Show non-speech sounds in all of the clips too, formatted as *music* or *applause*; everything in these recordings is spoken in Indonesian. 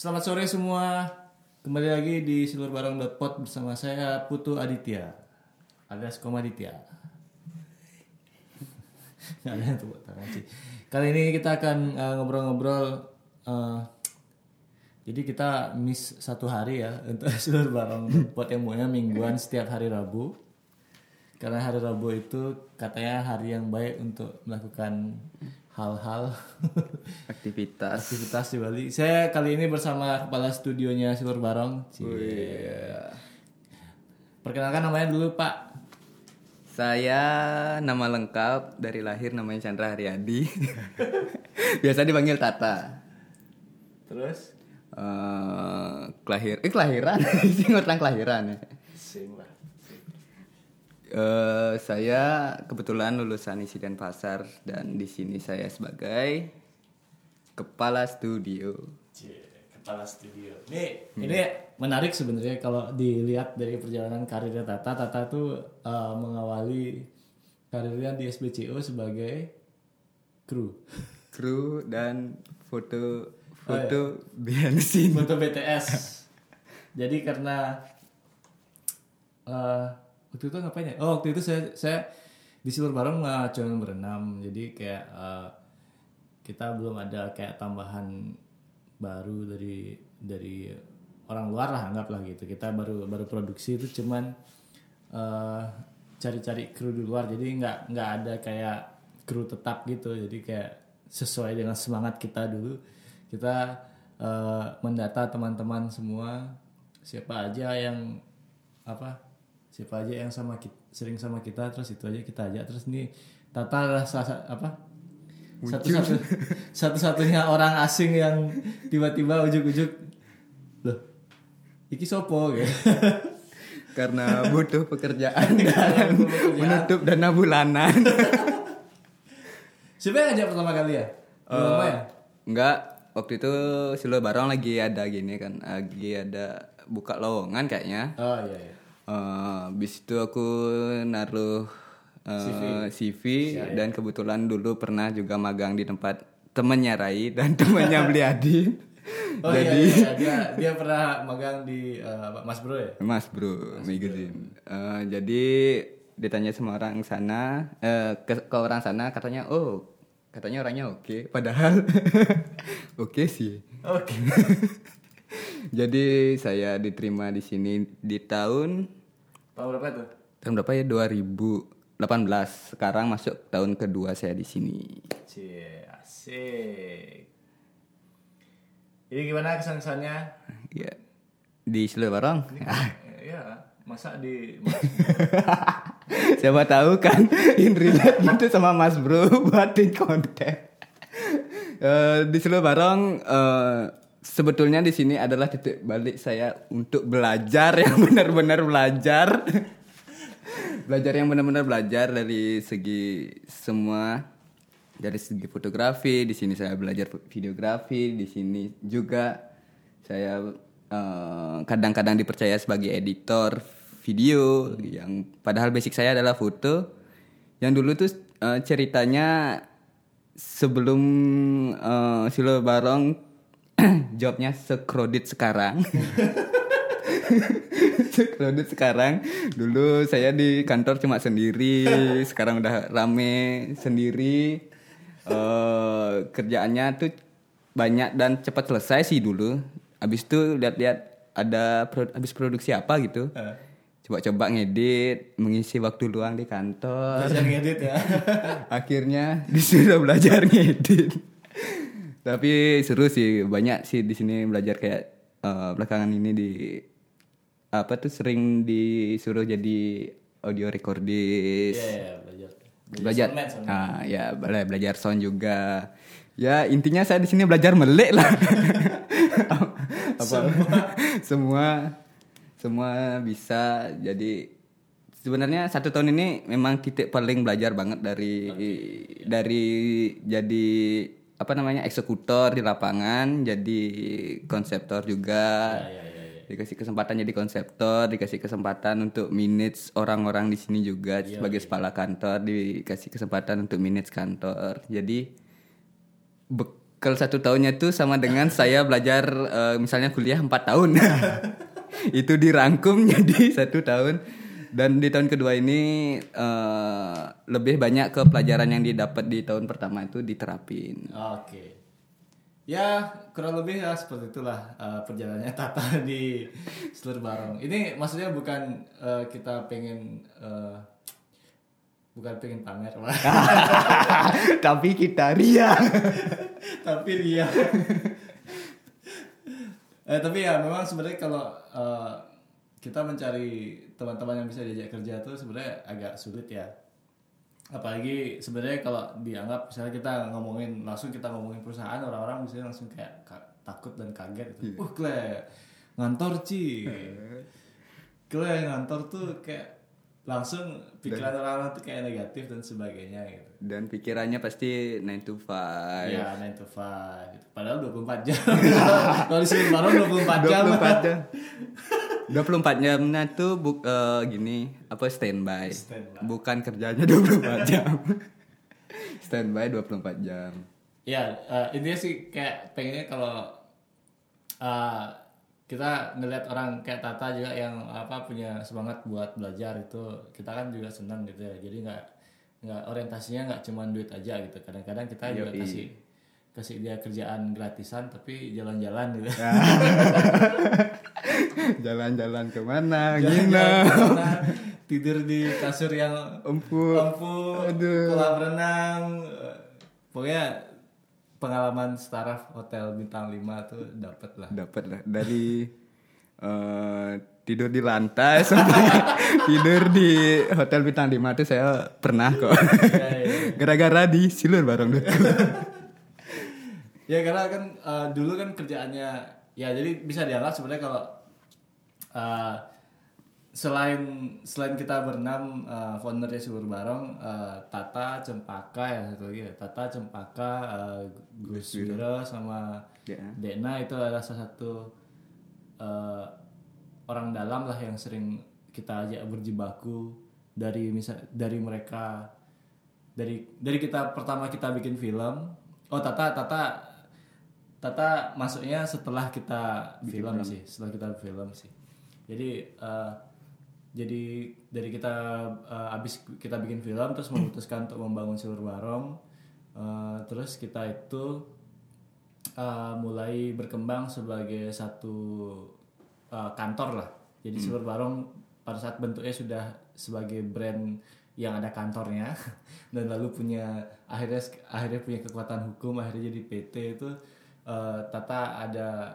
Selamat sore semua. Kembali lagi di silurbarong.pod bersama saya Putu Aditya alias Komaditya. Nggak *laughs* ada yang sih. Kali ini kita akan uh, ngobrol-ngobrol. uh, jadi kita miss satu hari ya untuk *laughs* silur barong pot yang maunya mingguan setiap hari Rabu. Karena hari Rabu itu katanya hari yang baik untuk melakukan hal-hal aktivitas aktivitas di Bali. Saya kali ini bersama kepala studionya Silur Barong. Perkenalkan namanya dulu Pak. saya nama lengkap dari lahir namanya Chandra Haryadi *laughs* biasa dipanggil Tata Terus? Eh, kelahir eh kelahiran *laughs* sih kelahiran ya. Eh, saya kebetulan lulusan isi dan pasar dan di sini saya sebagai kepala studio Kepala studio. Nih, ini menarik sebenarnya kalau dilihat dari perjalanan karirnya Tata. Tata tuh uh, mengawali karirnya di SBCO sebagai kru. kru dan foto foto behind the scene Foto BTS. Jadi karena eh waktu itu ngapain ya? Oh waktu itu saya saya di Silur Barong nggak cuma berenam. Jadi kayak eh, kita belum ada kayak tambahan baru dari dari orang luar lah anggaplah gitu. Kita baru baru produksi itu cuman eh, cari-cari kru di luar. Jadi nggak nggak ada kayak kru tetap gitu. Jadi kayak sesuai dengan semangat kita dulu kita eh, mendata teman-teman semua siapa aja yang apa siapa aja yang sama kita, sering sama kita terus itu aja kita ajak. Terus nih Tata adalah salah sa- apa? Satu-satu *laughs* satu-satunya orang asing yang tiba-tiba ujuk-ujuk loh iki sopo? Gitu *laughs* karena butuh pekerjaan dan menutup dana bulanan. *laughs* siapa yang ngajak pertama kali ya? Lama ya? Enggak, waktu itu Silo Barong lagi ada gini kan, lagi ada buka lowongan kayaknya. oh iya iya Eh, Habis itu aku naruh eh, CV, dan kebetulan dulu pernah juga magang di tempat temennya Rai dan *laughs* temennya Bliadi. *laughs* Oh iya, iya, dia dia pernah magang di eh, Mas Bro ya? Mas bro, magazine. Eh, jadi ditanya sama orang sana, eh, ke, ke orang sana katanya, oh katanya orangnya oke, padahal *laughs* oke sih. oke. Jadi saya diterima di sini di tahun tahun berapa tuh tahun berapa ya 2018. Sekarang masuk tahun kedua saya di sini. Cie, asik. Ini gimana kesan-kesannya? Ya di Seluruh Barong. *laughs* ya, masa di *laughs* Siapa tahu kan in relate gitu sama Mas Bro *laughs* buat di konten. Eh, di Seluruh Barong eh, sebetulnya di sini adalah titik balik saya untuk belajar yang *laughs* benar-benar belajar. belajar yang benar-benar belajar dari segi semua dari segi fotografi, di sini saya belajar videografi, di sini juga saya eh, kadang-kadang dipercaya sebagai editor video yang padahal basic saya adalah foto. Yang dulu tuh eh, ceritanya sebelum eh, Silo Barong *clears throat* jobnya sekrodit sekarang. *laughs* sekrodit sekarang. Dulu saya di kantor cuma sendiri, sekarang udah rame sendiri. eh kerjaannya tuh banyak dan cepat selesai sih dulu. Habis itu lihat-lihat ada pro- habis produksi apa gitu. Coba-coba ngedit, mengisi waktu luang di kantor. belajar ngedit ya. *laughs* Akhirnya disuruh belajar ngedit. Tapi seru sih, banyak sih di sini belajar kayak eh, belakangan ini di apa tuh sering disuruh jadi audio recordist. Iya, belajar. belajar soundman, soundman. ah ya bela- belajar sound juga. Ya intinya saya di sini belajar melek lah. *laughs* Apa? Semua. Semua bisa. Jadi sebenarnya satu tahun ini memang titik paling belajar banget dari dari jadi apa namanya eksekutor di lapangan jadi konseptor juga dikasih kesempatan jadi konseptor dikasih kesempatan untuk minutes orang-orang di sini juga sebagai kepala kantor dikasih kesempatan untuk minutes kantor jadi be- Kalau satu tahunnya itu sama dengan *laughs* saya belajar eh, misalnya kuliah empat tahun. *laughs* itu dirangkum jadi satu tahun. Dan di tahun kedua ini eh, lebih banyak ke pelajaran yang didapat di tahun pertama itu diterapin. Oke. Ya kurang lebih ya seperti itulah uh, perjalanannya Tata *laughs* di seluruh barong. Ini maksudnya bukan uh, kita pengen uh, bukan pengen pamer lah. *laughs* Tapi kita ria. *laughs* tapi dia eh tapi ya memang sebenarnya kalau eh, kita mencari teman-teman yang bisa diajak kerja tuh sebenarnya agak sulit ya apalagi sebenarnya kalau dianggap misalnya kita ngomongin langsung kita ngomongin perusahaan orang-orang bisa langsung kayak ka- takut dan kaget gitu. Uh, kle ngantor ci. Kle ngantor tuh kayak langsung pikiran orang-orang tuh kayak negatif dan sebagainya gitu. Dan pikirannya pasti 9 to 5. Ya, 9 to 5 gitu. Padahal 24 jam. *laughs* Kalau di sini bareng 24 jam. 24 jam. *laughs* 24 jamnya tuh bu, eh, gini apa standby. Standby. Bukan kerjanya *laughs* 24 jam. standby 24 jam. Ya, eh, intinya sih kayak pengennya kalau eh, kita ngelihat orang kayak Tata juga yang apa punya semangat buat belajar itu kita kan juga senang gitu ya. Jadi nggak nggak orientasinya nggak cuma duit aja gitu. Kadang-kadang kita juga Yoi. kasih kasih dia kerjaan gratisan tapi jalan-jalan gitu. *laughs* Jalan-jalan ke mana? Jalan-jalan ke mana, tidur di kasur yang Empuk. empuk, kolam renang, pokoknya pengalaman staraf hotel bintang 5 tuh dapat lah. Dapat lah dari eh, tidur di lantai *laughs* sampai tidur di hotel bintang 5 itu saya pernah kok. Ya, ya, ya. *laughs* Gara-gara di silur bareng Ya karena kan eh, dulu kan kerjaannya ya jadi bisa dianggap sebenarnya kalau eh, selain selain kita berenam uh, foundernya Subur Barong eh, Tata Cempaka ya satu lagi ya. Tata Cempaka eh, Gus Wiro sama Ya. Dena itu adalah salah satu eh, orang dalam lah yang sering kita ajak berjibaku dari misal dari mereka dari dari kita pertama kita bikin film oh Tata Tata Tata masuknya setelah kita film, sih setelah kita film sih. Jadi eh, jadi dari kita eh, abis kita bikin film terus memutuskan untuk membangun Silur Barong eh, terus kita itu eh, mulai berkembang sebagai satu eh, kantor lah. Jadi Silur Barong pada saat bentuknya sudah sebagai brand yang ada kantornya *laughs* dan lalu punya akhirnya akhirnya punya kekuatan hukum akhirnya jadi PT itu eh, Tata ada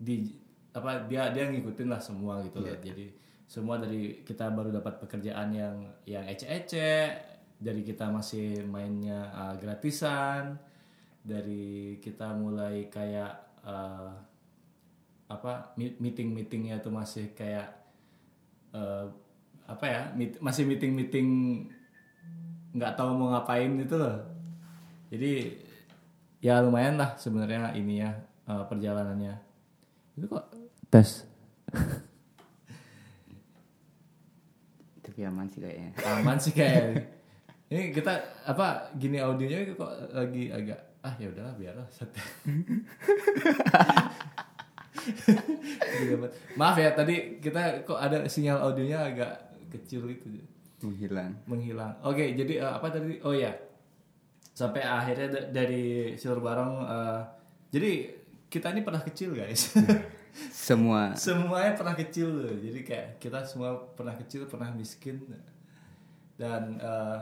di apa dia dia ngikutin lah semua gitu loh. Jadi semua dari kita baru dapat pekerjaan yang yang ece-ece dari kita masih mainnya eh, gratisan dari kita mulai kayak eh, apa meeting meetingnya tuh masih kayak eh, apa ya meet- masih meeting meeting nggak tahu mau ngapain itu loh. Jadi ya lumayan lah sebenarnya ini ya eh, perjalanannya itu kok tes *laughs* Tapi aman sih kayaknya. aman sih kayak *laughs* ini kita apa gini audionya kok lagi agak ah ya udahlah biarlah. *laughs* Maaf ya tadi kita kok ada sinyal audionya agak kecil itu Menghilang. menghilang. Oke jadi eh, apa tadi oh ya sampai akhirnya da- dari Silur Barong eh, jadi kita ini pernah kecil guys. *laughs* Semua semuanya pernah kecil loh jadi kayak kita semua pernah kecil pernah miskin dan eh,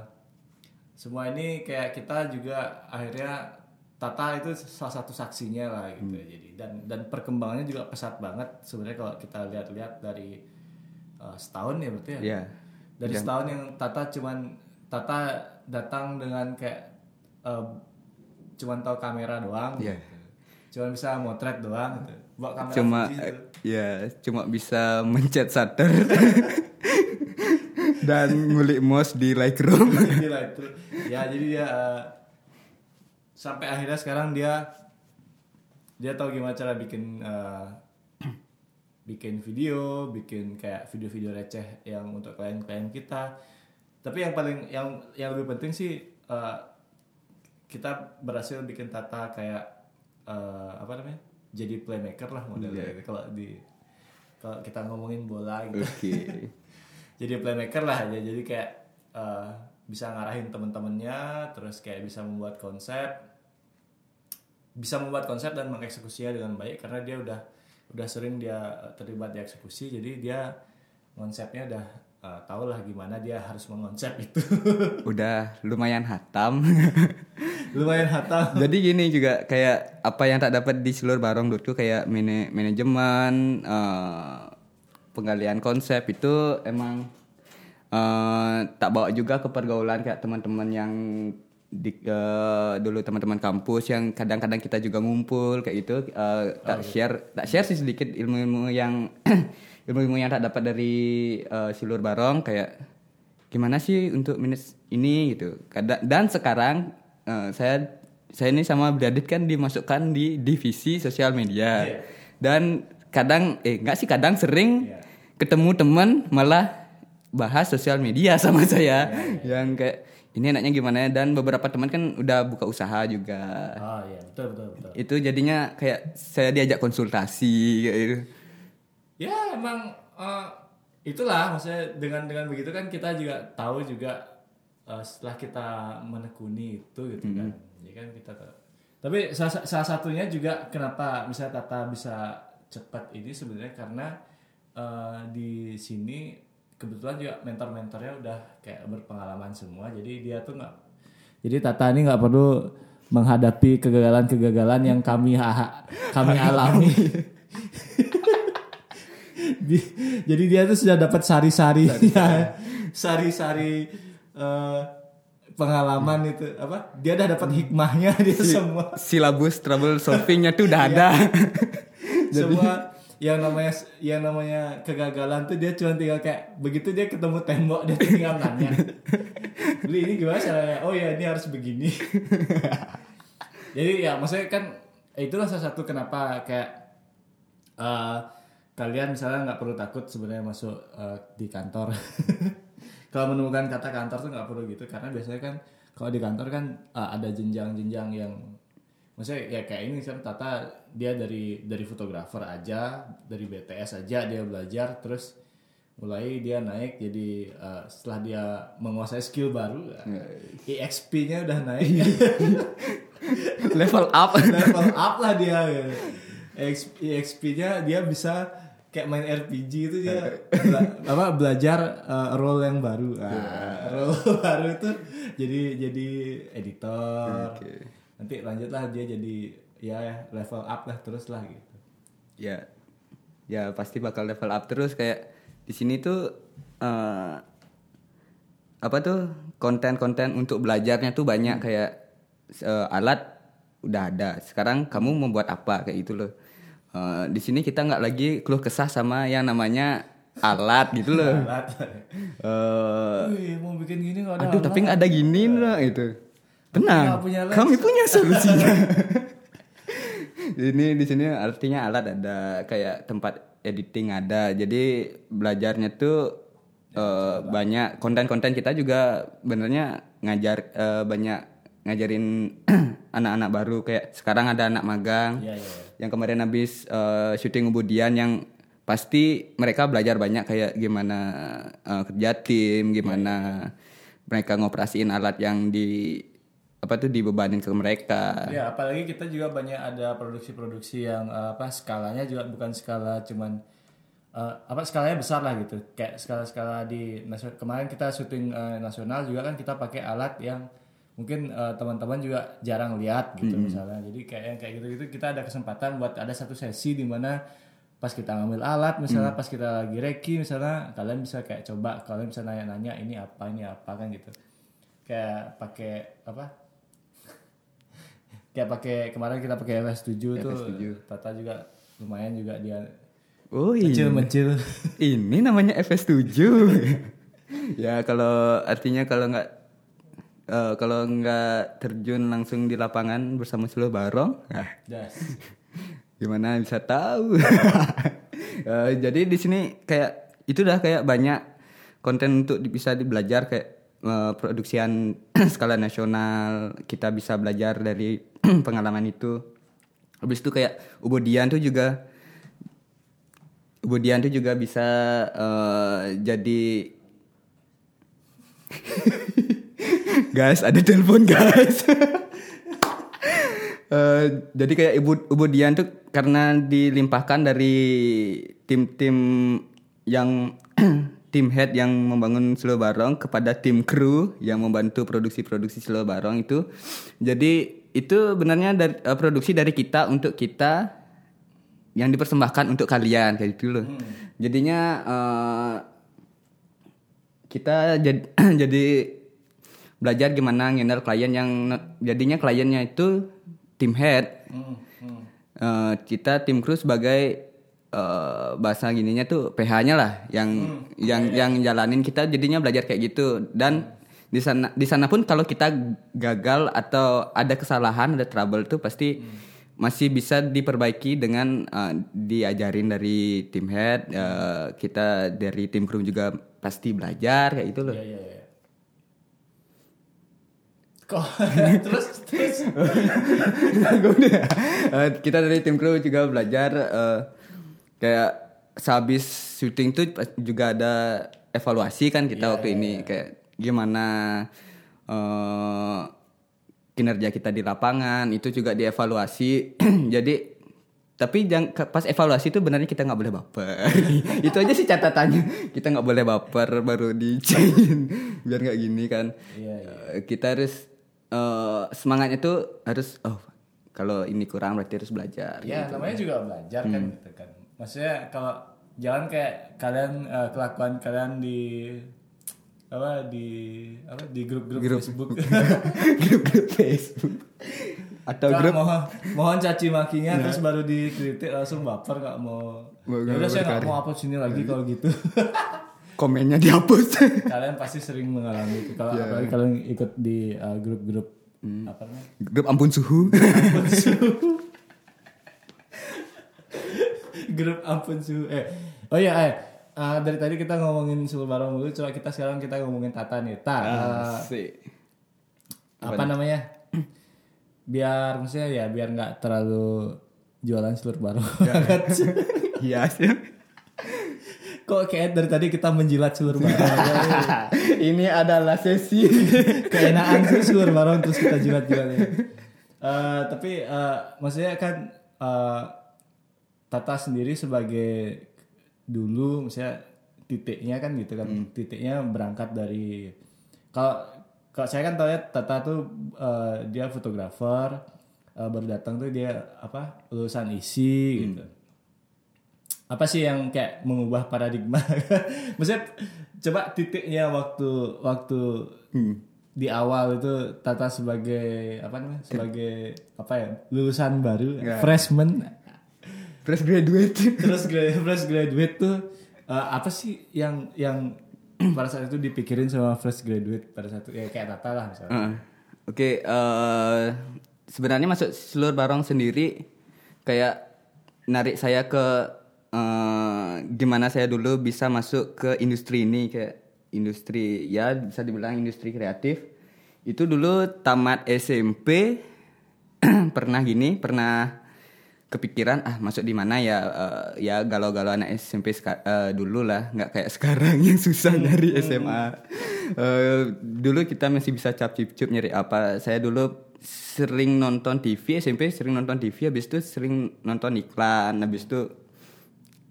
semua ini kayak kita juga akhirnya Tata itu salah satu saksinya lah gitu ya. jadi dan dan perkembangannya juga pesat banget sebenarnya kalau kita lihat-lihat dari eh, setahun ya berarti ya ya. dari setahun yang Tata cuman Tata datang dengan kayak eh, cuman tahu kamera doang gitu. cuman bisa motret doang gitu. bawa kamera Cuma gitu. ya, cuma bisa mencet shutter *laughs* dan ngulik mouse di Lightroom. *laughs* Gila itu. Ya jadi dia eh, sampai akhirnya sekarang dia dia tahu gimana cara bikin eh, bikin video, bikin kayak video-video receh yang untuk klien-klien kita. Tapi yang paling yang yang lebih penting sih eh, kita berhasil bikin Tata kayak eh, apa namanya jadi playmaker lah modelnya Iya. gitu. kalau di kalau kita ngomongin bola gitu Oke. *laughs* jadi playmaker lah ya jadi kayak eh, bisa ngarahin temen-temennya terus kayak bisa membuat konsep bisa membuat konsep dan mengeksekusinya dengan baik karena dia udah udah sering dia terlibat di eksekusi jadi dia konsepnya udah eh, tahu lah gimana dia harus mengonsep itu. *laughs* Udah lumayan hatam. *laughs* lumayan hatam. Jadi gini juga kayak apa yang tak dapat di seluruh barong dulu kayak mane- manajemen, eh, penggalian konsep itu emang eh, tak bawa juga ke pergaulan kayak teman-teman yang di eh, dulu teman-teman kampus yang kadang-kadang kita juga ngumpul kayak gitu. Eh, tak share tak share sih sedikit ilmu-ilmu yang *clears throat* ilmu-ilmu yang tak dapat dari eh, silur barong kayak gimana sih untuk minus ini? gitu. Dan sekarang eh, saya saya ini sama Bradit kan dimasukkan di divisi sosial media. Iya. dan kadang eh enggak sih kadang sering Iya. ketemu teman malah bahas sosial media *laughs* sama saya. Iya, yang kayak ini enaknya gimana ya? Dan beberapa teman kan udah buka usaha juga. Oh iya. Betul betul betul. Itu jadinya kayak saya diajak konsultasi kayak gitu. Ya emang eh, itulah maksudnya dengan dengan begitu kan kita juga tahu juga eh, setelah kita menekuni itu gitu kan. Ya kan kita tahu. tapi salah, salah satunya juga kenapa misalnya Tata bisa cepat ini sebenarnya karena eh, di sini kebetulan juga mentor-mentornya udah kayak berpengalaman semua jadi dia tuh nggak jadi Tata ini nggak perlu menghadapi kegagalan-kegagalan yang kami ha- kami *laughs* alami Di- jadi dia tuh sudah dapat sari-sari. *laughs* Sari-sari. Eh, pengalaman itu apa? Dia udah dapat hikmahnya *laughs* dia semua. silabus trouble solvingnya tuh udah *laughs* ada. Semua yang namanya yang namanya kegagalan tuh dia cuma tinggal kayak begitu dia ketemu tembok dia tinggal nanya beli ini gimana caranya? Oh ya ini harus begini. Jadi ya maksudnya kan itulah salah satu kenapa kayak eh, kalian misalnya nggak perlu takut sebenarnya masuk eh, di kantor. *laughs* Kalau menemukan kata kantor tuh nggak perlu gitu karena biasanya kan kalau di kantor kan eh, ada jenjang-jenjang yang maksudnya ya kayak ini kan Tata dia dari dari fotografer aja dari BTS aja dia belajar terus mulai dia naik jadi eh, setelah dia menguasai skill baru EXP-nya udah naik. *laughs* Level up. Level up lah dia gitu. EXP-nya dia bisa kayak main RPG itu dia bela- apa belajar uh, role yang baru. Nah, role *laughs* baru itu jadi jadi editor. Nanti lanjutlah dia jadi ya level up lah terus lah gitu. Ya. Ya pasti bakal level up terus. Kayak di sini tuh eh, apa tuh konten-konten untuk belajarnya tuh banyak. Kayak eh, alat udah ada. Sekarang kamu membuat apa? Kayak gitu loh Eh, di sini kita nggak lagi keluh kesah sama yang namanya alat gitu loh. Alat. Eh, Wih, mau bikin gini nggak ada aduh tapi nggak ada gini loh itu tenang punya kami punya solusinya. *laughs* Ini di sini artinya alat ada kayak tempat editing ada. Jadi belajarnya tuh eh, banyak konten-konten kita juga benernya ngajar eh, banyak ngajarin *clears throat* anak-anak baru. Kayak sekarang ada anak magang. Iya, iya, iya. Yang kemarin habis eh, syuting ubudian yang pasti mereka belajar banyak kayak gimana eh, kerja tim, gimana mereka ngoperasiin alat yang di apa tuh dibebanin ke mereka. Ya, apalagi kita juga banyak ada produksi-produksi yang eh, apa skalanya juga bukan skala cuman eh, apa skalanya besar lah gitu. Kayak skala-skala di kemarin kita syuting eh, nasional juga kan kita pakai alat yang mungkin eh, teman-teman juga jarang lihat gitu misalnya. Jadi kayak yang kayak gitu-gitu kita ada kesempatan buat ada satu sesi di mana pas kita ngambil alat misalnya pas kita lagi reki misalnya kalian bisa kayak coba kalian bisa nanya-nanya ini apa ini apa kan gitu. Kayak pakai apa *laughs* kayak pakai kemarin kita pakai FS7 tuh Tata juga lumayan juga dia Oh iya. kecil mencil Ini namanya FS7. *laughs* ya kalau artinya kalau nggak eh, kalau nggak terjun langsung di lapangan bersama seluruh barong, nah, das *laughs* gimana bisa tahu? *laughs* Eh, jadi di sini kayak itu dah kayak banyak konten untuk bisa dibelajar kayak eh, produksian *clears throat* skala nasional kita bisa belajar dari *clears throat* pengalaman itu. Habis itu kayak Ubodian tuh juga Ubodian tuh juga bisa eh, jadi *laughs* guys ada telepon guys. *laughs* Eh, jadi kayak ibu ibu Dian tuh karena dilimpahkan dari tim-tim yang *clears throat* tim head yang membangun Slow Barong kepada tim kru yang membantu produksi-produksi Slow Barong itu. Jadi itu benarnya dari eh, produksi dari kita untuk kita yang dipersembahkan untuk kalian kayak gitu loh. Jadinya eh, kita *clears throat* jadi jadi belajar gimana ngendal klien yang jadinya kliennya itu tim head. Hmm, hmm. Eh, kita tim kru sebagai eh, bahasa gininya tuh PH-nya lah yang yang yang jalanin kita jadinya belajar kayak gitu. Dan di sana di sana pun kalau kita gagal atau ada kesalahan ada trouble tuh pasti masih bisa diperbaiki dengan eh, diajarin dari tim head. Eh, kita dari tim kru juga pasti belajar kayak gitu loh. Iya, iya, iya. Kok? *laughs* Terus terus. Eh, kita dari tim kru juga belajar eh, kayak sehabis syuting tuh juga ada evaluasi kan kita waktu ini kayak gimana eh, kinerja kita di lapangan itu juga dievaluasi. *clears throat* Jadi tapi jang, ke- pas evaluasi itu benarnya kita nggak boleh baper. *laughs* Itu aja sih catatannya. Kita nggak boleh baper baru dicain *laughs* biar nggak gini kan. Iya, iya. Eh, kita harus eh, semangatnya tuh harus oh kalau ini kurang berarti harus belajar Ya namanya juga belajar kan gitu kan. Maksudnya kalau jangan kayak kalian eh, kelakuan kalian di apa di apa di grup-grup Facebook. *laughs* grup-grup Facebook atau grup mohon, mohon caci makinya terus baru dikritik langsung baper nggak mau. Ya udah saya nggak mau upload sini lagi kalau gitu. *laughs* komennya dihapus. *laughs* Kalian pasti sering mengalami itu. Kalau apalagi kalian ikut di eh, grup-grup apa namanya? grup ampun suhu. *laughs* Grup ampun suhu. Eh oh iya eh. Eh, dari tadi kita ngomongin suhu barang dulu coba kita sekarang kita ngomongin Tata nih. Ta eh, Asik. apa namanya? Biar maksudnya ya biar nggak terlalu jualan seluruh baru *laughs* Iya sih. Kok kayak dari tadi kita menjilat seluruh barang *laughs* Ini adalah sesi. *laughs* keenaan sih seluruh barang terus kita jilat-jilat ya. Eh, tapi eh, maksudnya kan eh, Tata sendiri sebagai dulu misalnya titiknya kan gitu kan titiknya berangkat dari kalau kalau saya kan tahu ya Tata tuh eh, dia fotografer eh, baru datang tuh dia apa lulusan isi gitu apa sih yang kayak mengubah paradigma? *laughs* Maksudnya coba titiknya waktu waktu di awal itu Tata sebagai apa namanya sebagai apa ya lulusan baru freshman. Fresh graduate. *laughs* terus fresh graduate tuh eh, apa sih yang yang *clears throat* pada saat itu dipikirin sama fresh graduate pada saat itu? Ya kayak Tata lah misalnya. Heeh. Oke, eh, sebenarnya masuk seluruh barang sendiri kayak narik saya ke eh, gimana saya dulu bisa masuk ke industri ini kayak industri ya bisa dibilang industri kreatif. Itu dulu tamat SMP *clears throat* pernah gini, pernah kepikiran ah masuk di mana ya? Eh, ya galau-galau anak SMP seka- eh, dulu lah nggak kayak *laughs* sekarang yang susah nyari SMA Eh, dulu kita masih bisa cap cip cup nyari apa. Saya dulu sering nonton TV SMP sering nonton TV habis itu sering nonton iklan habis itu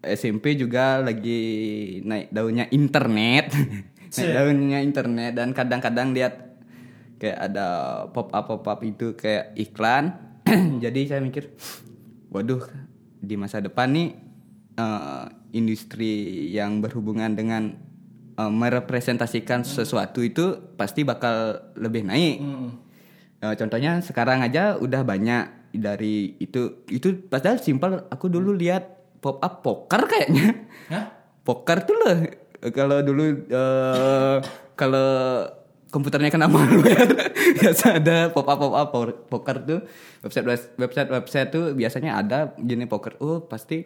SMP juga lagi naik daunnya internet. *laughs* Naik daunnya internet dan kadang-kadang lihat kayak ada pop up pop up itu kayak iklan. *clears throat* Jadi saya mikir waduh di masa depan nih eh, industri yang berhubungan dengan eh, merepresentasikan sesuatu itu pasti bakal lebih naik. Eh, contohnya sekarang aja udah banyak dari itu. Itu padahal simpel aku dulu lihat pop up poker kayaknya Hah? poker tuh loh kalau dulu eh, kalau komputernya kena malware *laughs* biasa ada pop up pop up poker tuh website website website tuh biasanya ada gini poker oh pasti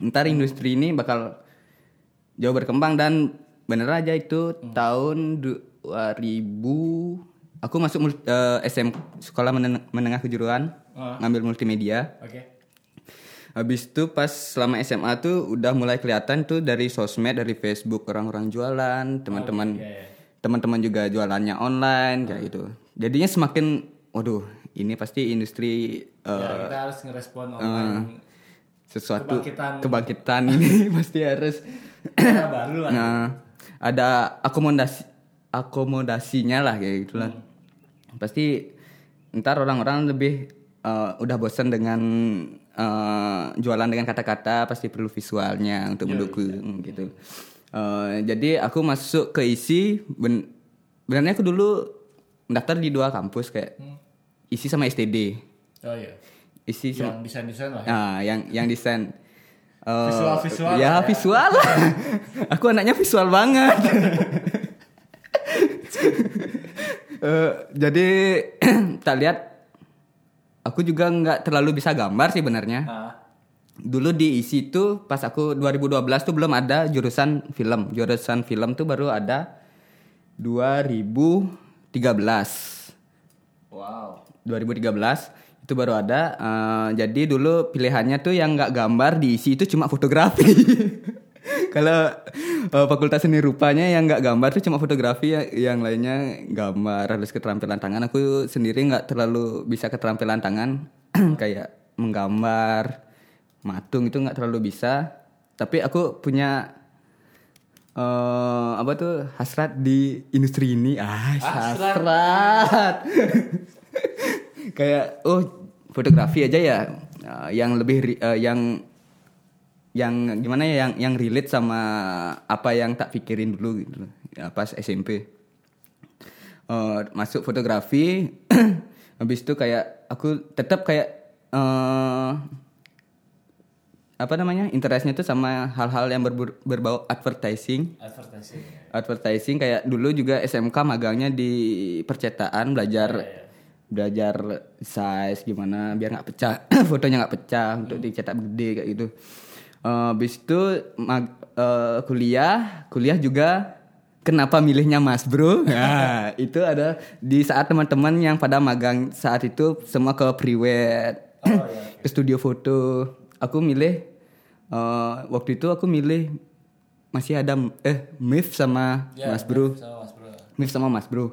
ntar industri ini bakal jauh berkembang dan bener aja itu tahun 2000 aku masuk mul- eh, SM sekolah meneng- menengah kejuruan Ah. ngambil multimedia. Oke. Habis itu pas selama SMA tuh udah mulai kelihatan tuh dari sosmed, dari Facebook orang-orang jualan, teman-teman iya, iya. teman-teman juga jualannya online kayak gitu. Jadinya semakin waduh, ini pasti industri Ya, eh, kita harus ngerespon online sesuatu Kebangkitan. kebangkitan ini *laughs* pasti harus baru lah. Nah, ada akomodasi akomodasinya lah kayak gitulah. Pasti ntar orang-orang lebih eh, udah bosan dengan eh, jualan dengan kata-kata, pasti perlu visualnya untuk mendukung gitu. Eh, jadi aku masuk ke isi ben benarnya aku dulu mendaftar di dua kampus kayak isi sama STD. Oh iya. Isi sama Yang desain-desain lah. ya. Ah, yang yang desain Eh, Visual-visual ya, ya. visual lah. *laughs* Aku anaknya visual banget. *laughs* Eh, jadi *clears throat* tak lihat aku juga nggak terlalu bisa gambar sih benarnya. Ah. Dulu di isi itu pas aku 2012 tuh belum ada jurusan film. Jurusan film tuh baru ada 2013. Wow. 2013 itu baru ada eh, jadi dulu pilihannya tuh yang nggak gambar diisi itu cuma fotografi *laughs* kalau eh, fakultas seni rupanya yang nggak gambar tuh cuma fotografi ya- yang lainnya gambar harus keterampilan tangan. Aku sendiri nggak terlalu bisa keterampilan tangan *clears throat* kayak menggambar matung itu nggak terlalu bisa. Tapi aku punya eh apa tuh hasrat di industri ini. Ah hasrat. *laughs* Kayak oh fotografi aja ya uh, yang lebih uh, yang yang gimana ya yang yang relate sama apa yang tak pikirin dulu gitu ya, pas SMP Uh, masuk fotografi *clears throat* habis itu kayak aku tetap kayak uh, apa namanya interestnya tuh sama hal-hal yang berbau, berbau advertising Advertising. ya. advertising kayak dulu juga SMK magangnya di percetaan belajar belajar size gimana biar nggak pecah *clears throat* fotonya nggak pecah untuk dicetak gede kayak gitu Eh, habis itu mag- eh, kuliah kuliah juga kenapa milihnya mas bro? *laughs* Nah itu ada di saat teman-teman yang pada magang saat itu semua ke prewed Oh iya. *clears throat* ke studio foto. Aku milih eh, waktu itu aku milih masih ada eh Mif sama Ya, Mas Bro. Sama Mas Bro. Mif sama Mas Bro.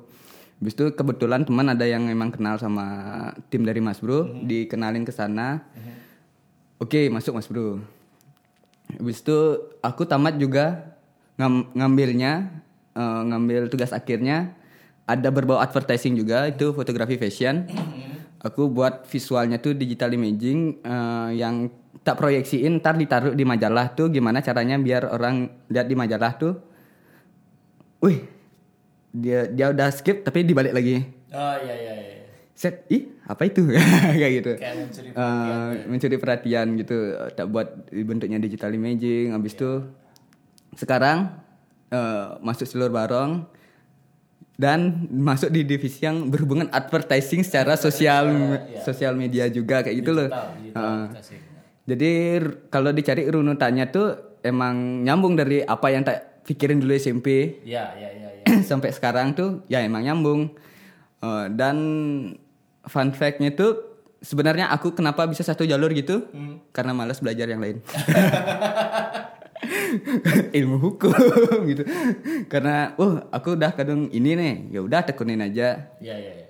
Habis itu kebetulan teman ada yang memang kenal sama tim dari Mas Bro. Dikenalin ke sana. Oke masuk Mas Bro Habis itu aku tamat juga ngam- ngambilnya eh, ngambil tugas akhirnya ada berbau advertising juga itu fotografi fashion. Aku buat visualnya tuh digital imaging eh, yang tak proyeksiin ntar ditaruh di majalah tuh gimana caranya biar orang lihat di majalah tuh. Wih, dia dia udah skip tapi dibalik lagi. Oh iya iya iya. Set, ih apa itu? *laughs* Kayak gitu. Kayak mencuri Eh, mencuri perhatian gitu. Tak buat bentuknya digital imaging habis itu sekarang eh, masuk seluruh barong dan masuk di divisi yang berhubungan advertising secara sosial sosial media juga kayak gitu loh. Digital, digital Eh, advertising. jadi kalau dicari runutannya tuh emang nyambung dari apa yang tak pikirin dulu SMP Iya iya iya iya. *clears throat* sampai sekarang tuh ya emang nyambung. Eh, dan fun fact-nya tuh sebenarnya aku kenapa bisa satu jalur gitu karena malas belajar yang lain *laughs* ilmu hukum gitu karena oh aku udah kadang ini nih ya udah tekunin aja Iya iya iya.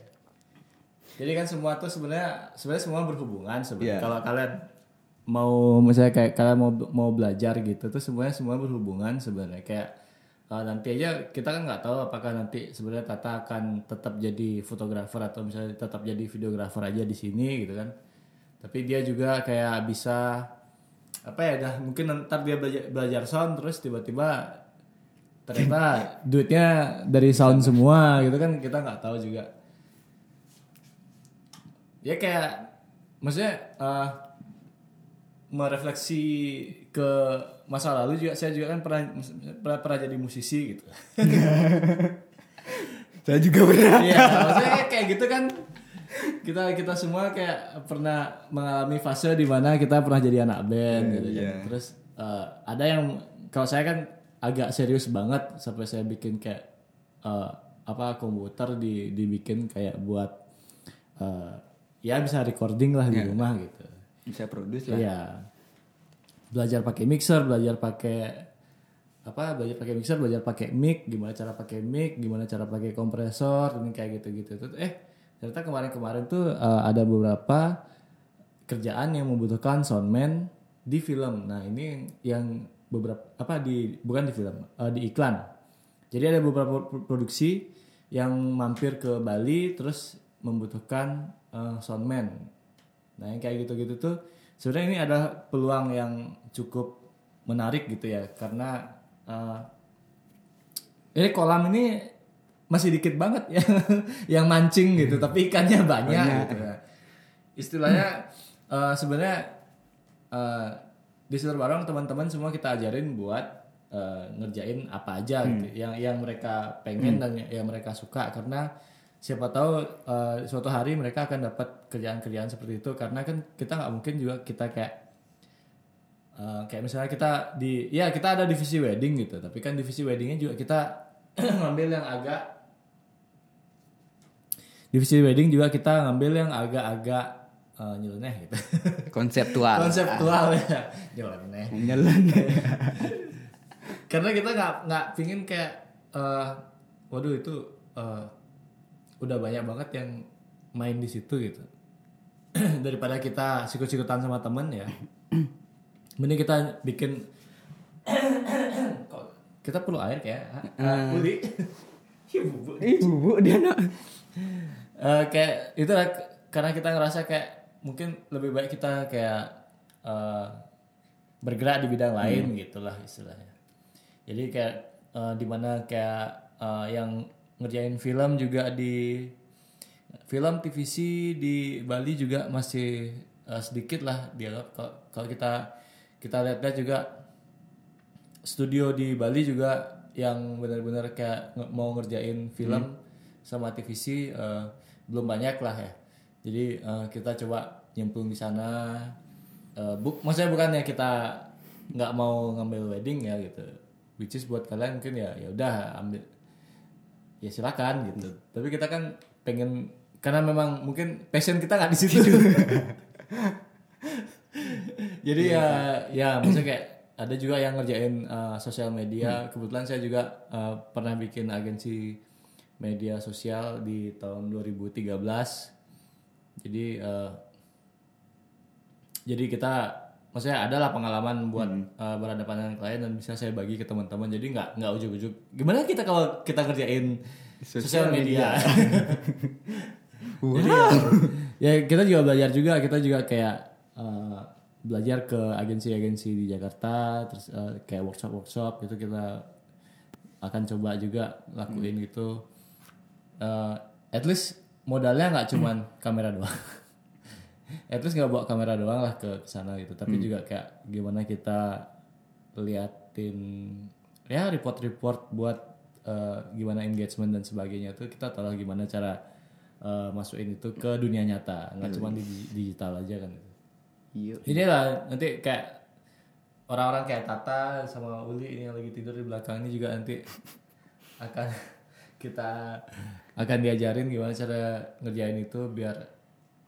Jadi kan semua tuh sebenarnya sebenarnya semua berhubungan sebenarnya. Iya. Kalau kalian mau misalnya kayak kalian mau mau belajar gitu tuh semuanya semua berhubungan sebenarnya kayak uh, nanti aja kita kan nggak tahu apakah nanti sebenarnya Tata akan tetap jadi fotografer atau misalnya tetap jadi videografer aja di sini gitu kan. Tapi dia juga kayak bisa apa ya dah mungkin ntar dia belajar, belajar sound terus tiba-tiba ternyata *laughs* duitnya dari sound semua gitu kan kita nggak tahu juga ya kayak maksudnya eh, merefleksi ke masa lalu juga saya juga kan pernah pernah, pernah jadi musisi gitu *laughs* saya juga pernah iya maksudnya kayak- kayak gitu kan kita kita semua kayak pernah mengalami fase di mana kita pernah jadi anak band gitu kan. terus eh, ada yang kalau saya kan agak serius banget sampai saya bikin kayak eh, apa komputer di dibikin kayak buat eh, ya bisa recording lah di rumah gitu. bisa produce lah Iya. Belajar pakai mixer, belajar pakai apa? Belajar pakai mixer, belajar pakai mic, gimana cara pakai mic, gimana cara pakai kompresor, ini kayak gitu-gitu. Terus eh ternyata kemarin-kemarin tuh eh, ada beberapa kerjaan yang membutuhkan soundman di film. Nah, ini yang beberapa apa di bukan di film, eh, di iklan. Jadi ada beberapa pro- produksi yang mampir ke Bali terus membutuhkan eh, soundman. Nah, yang kayak gitu-gitu tuh sebenarnya ini ada peluang yang cukup menarik gitu ya karena eh, ini kolam ini masih dikit banget ya *laughs* yang mancing gitu tapi ikannya banyak, gitu ya. Istilahnya eh, sebenarnya eh, di Silver Barong teman-teman semua kita ajarin buat eh, ngerjain apa aja gitu yang yang mereka pengen dan yang mereka suka karena siapa tahu eh, suatu hari mereka akan dapat kerjaan-kerjaan seperti itu. Karena kan kita nggak mungkin juga kita kayak eh, kayak misalnya kita di ya kita ada divisi wedding gitu. Tapi kan divisi weddingnya juga kita *clears throat* ngambil yang agak divisi wedding juga kita ngambil yang agak-agak eh, nyeleneh gitu. *laughs* Konseptual. Konseptual ya. Nyeleneh. Nyeleneh. *laughs* Karena kita nggak nggak pingin kayak eh, waduh itu eh, udah banyak banget yang main di situ gitu. *clears throat* Daripada kita sikut-sikutan sama temen ya. *clears throat* Mending kita bikin *clears throat* kita perlu air kayak uh, *laughs* ih bubuk dia nak *laughs* Eh, kayak itu lah, karena kita ngerasa kayak mungkin lebih baik kita kayak eh, bergerak di bidang lain gitulah istilahnya. Jadi kayak eh, di mana kayak eh, yang ngerjain film juga di film TVC di Bali juga masih eh, sedikit lah dia kalau kita kita lihat-lihat juga studio di Bali juga yang benar-benar kayak mau ngerjain film sama TVC eh, belum banyak lah ya. Jadi eh, kita coba nyemplung di sana. Eh, buk, maksudnya bukannya kita nggak mau ngambil wedding ya gitu. Which is buat kalian mungkin ya ya udah ambil ya silakan gitu. Tapi kita kan pengen karena memang mungkin passion kita nggak di situ. *laughs* Jadi ya ya maksudnya kayak ada juga yang ngerjain uh, sosial media. Kebetulan saya juga uh, pernah bikin agensi media sosial di tahun 2013. Jadi uh, jadi kita maksudnya adalah pengalaman buat uh, berhadapan dengan klien dan bisa saya bagi ke teman-teman. Jadi nggak nggak ujuk-ujuk. Gimana kita kalau kita kerjain sosial media? *laughs* Jadi ya, ya kita juga belajar juga. Kita juga kayak eh, belajar ke agensi-agensi di Jakarta. Terus eh, kayak workshop-workshop gitu kita akan coba juga lakuin gitu. Eh, at least modalnya nggak cuman *clears throat* kamera doang at least nggak bawa kamera doang lah ke sana gitu. Tapi juga kayak gimana kita liatin ya report-report buat eh, gimana engagement dan sebagainya tuh kita tahu gimana cara eh, masukin itu ke dunia nyata. Nggak cuma di di- digital aja kan. Iya. Ini lah nanti kayak orang-orang kayak Tata sama Uli ini yang lagi tidur di belakang ini juga nanti akan *laughs* kita akan diajarin gimana cara ngerjain itu biar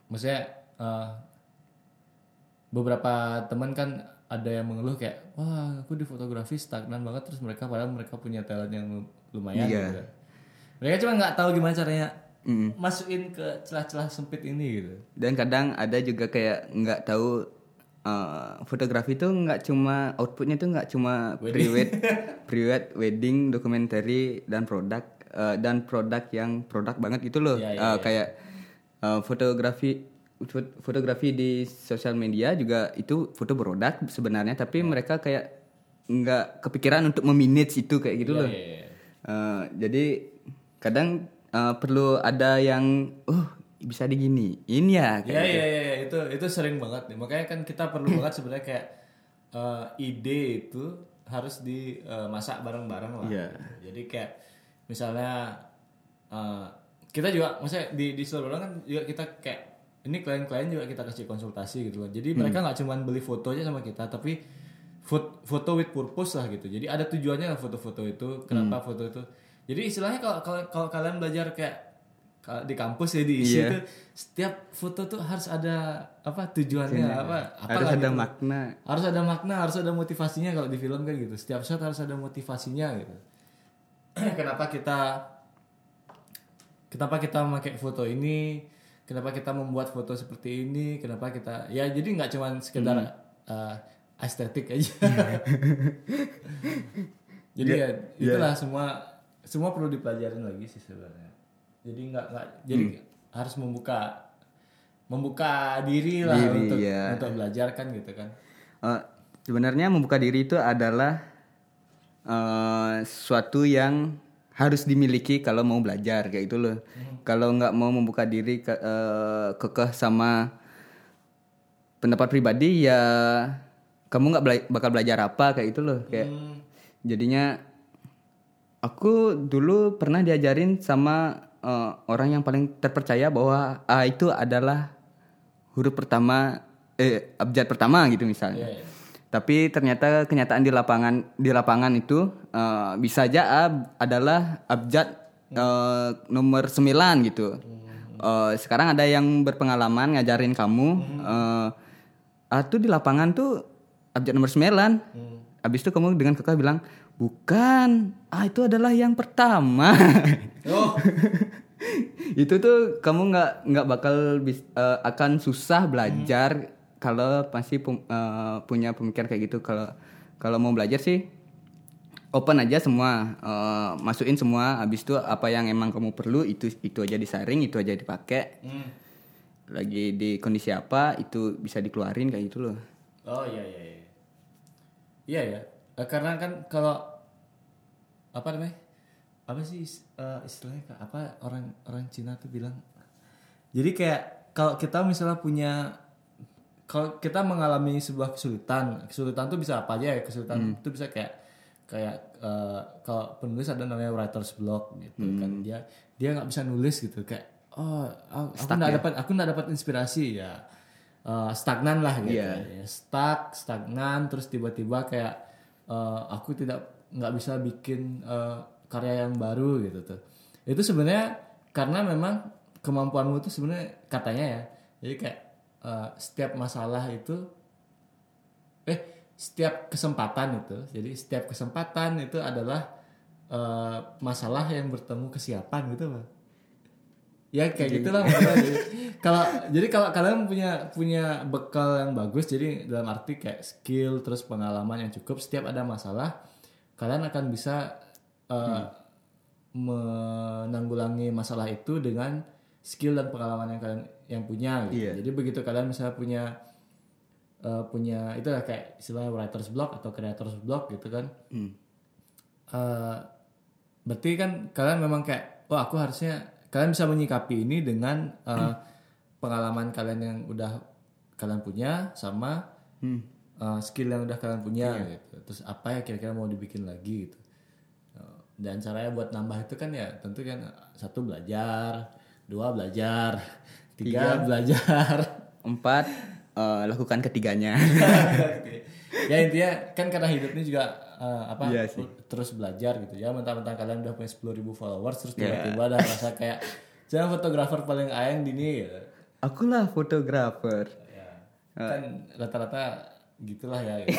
maksudnya eh, beberapa teman kan ada yang mengeluh kayak wah aku di fotografi stagnan banget. Terus mereka padahal mereka punya talent yang lumayan Iya. gitu. mereka cuma nggak tahu gimana caranya masukin ke celah-celah sempit ini gitu. Dan kadang ada juga kayak nggak tahu uh, fotografi tuh nggak cuma outputnya tuh nggak cuma private *laughs* private wedding documentary dan produk uh, dan produk yang produk banget gitu loh. Iya, iya, Uh, kayak uh, fotografi fot- fotografi di sosial media juga itu foto produk sebenarnya tapi mereka kayak nggak kepikiran untuk memanage itu kayak gitu loh Iya, iya, iya. Uh, jadi kadang uh, perlu ada yang oh bisa diginiin ya kayak Iya iya iya iya. itu itu sering banget nih. Makanya kan kita perlu *clears throat* banget sebenarnya kayak eh, ide itu harus dimasak bareng-bareng lah. Iya. Jadi kayak misalnya eh, kita juga maksudnya di di seluruh kan juga kita kayak ini klien-klien juga kita kasih konsultasi gitu loh. Jadi mereka nggak cuman beli foto aja sama kita tapi foto, foto with purpose lah gitu. Jadi ada tujuannya lah foto-foto itu. Kenapa foto itu? Jadi istilahnya kalau kalau, kalau kalian belajar kayak di kampus ya diisi Iya. tuh setiap foto tuh harus ada apa tujuannya apa apa harus ada gitu. makna harus ada makna harus ada motivasinya kalau di film kan gitu setiap shot harus ada motivasinya gitu *clears throat* kenapa kita kenapa kita memakai foto ini kenapa kita membuat foto seperti ini? Kenapa kita ya jadi nggak cuma sekedar uh, estetik aja. *laughs* Jadi ya itulah semua semua perlu dipelajarin lagi sih sebenarnya. Jadi nggak nggak jadi harus membuka membuka diri lah Diri, untuk ya. untuk belajar kan gitu kan. Eh, sebenarnya membuka diri itu adalah eh, sesuatu yang harus dimiliki kalau mau belajar kayak itu loh. Kalau nggak mau membuka diri ke, eh, kekeh sama pendapat pribadi ya kamu nggak bela- bakal belajar apa kayak itu loh kayak Hmm. jadinya aku dulu pernah diajarin sama eh, orang yang paling terpercaya bahwa A itu adalah huruf pertama eh abjad pertama gitu misalnya. Iya, iya. Tapi ternyata kenyataan di lapangan di lapangan itu eh, bisa aja A adalah abjad eh, nomor 9 gitu. Eh, sekarang ada yang berpengalaman ngajarin kamu eh, A tuh di lapangan tuh abjad nomor 9. Habis itu kamu dengan kekeh bilang, "Bukan, A itu adalah yang pertama." *laughs* oh itu tuh kamu nggak nggak bakal bis- eh, akan susah belajar kalau masih pum- eh, punya pemikiran kayak gitu kalau kalau mau belajar sih open aja semua eh, masukin semua habis itu apa yang emang kamu perlu itu itu aja disaring itu aja dipakai Hmm. lagi di kondisi apa itu bisa dikeluarin kayak gitu loh Oh iya iya iya. Iya ya. Eh, karena kan kalau apa namanya? Apa sih eh, istilahnya apa orang orang Cina tuh bilang? Jadi kayak kalau kita misalnya punya kalau kita mengalami sebuah kesulitan, kesulitan tuh bisa apa aja ya? Kesulitan itu bisa kayak kayak eh, kalau penulis ada namanya writer's block gitu kan. Dia dia nggak bisa nulis gitu kayak oh aku nggak dapat aku nggak dapat inspirasi ya. Eh, stagnan lah gitu Iya. ya. Stuck stagnan terus tiba-tiba kayak eh, aku tidak nggak bisa bikin eh, karya yang baru gitu tuh. Itu sebenarnya karena memang kemampuanmu itu sebenarnya katanya ya. Jadi kayak eh, setiap masalah itu eh setiap kesempatan itu. Jadi setiap kesempatan itu adalah eh, masalah yang bertemu kesiapan gitu pak ya kayak gitulah. *laughs* Jadi, kalau jadi kalau kalian punya punya bekal yang bagus jadi dalam arti kayak skill terus pengalaman yang cukup setiap ada masalah kalian akan bisa eh, menanggulangi masalah itu dengan skill dan pengalaman yang kalian yang punya gitu. Iya. jadi begitu kalian misalnya punya eh, punya itu lah kayak istilahnya writer's block atau creator's block gitu kan. Eh, berarti kan kalian memang kayak oh aku harusnya kalian bisa menyikapi ini dengan eh, pengalaman kalian yang udah kalian punya sama eh, skill yang udah kalian punya gitu. Terus apa ya kira-kira mau dibikin lagi gitu. Dan caranya buat nambah itu kan ya tentu kan satu belajar dua belajar tiga belajar *laughs* empat eh, lakukan ketiganya *laughs* ya *laughs* intinya kan karena hidup ini juga eh, apa Iya sih. terus belajar gitu ya mentang-mentang kalian udah punya 10.000 followers terus Iya. tiba-tiba ada rasa kayak saya fotografer paling ayang di ini gitu. akulah fotografer ya. kan rata-rata gitulah ya gitu.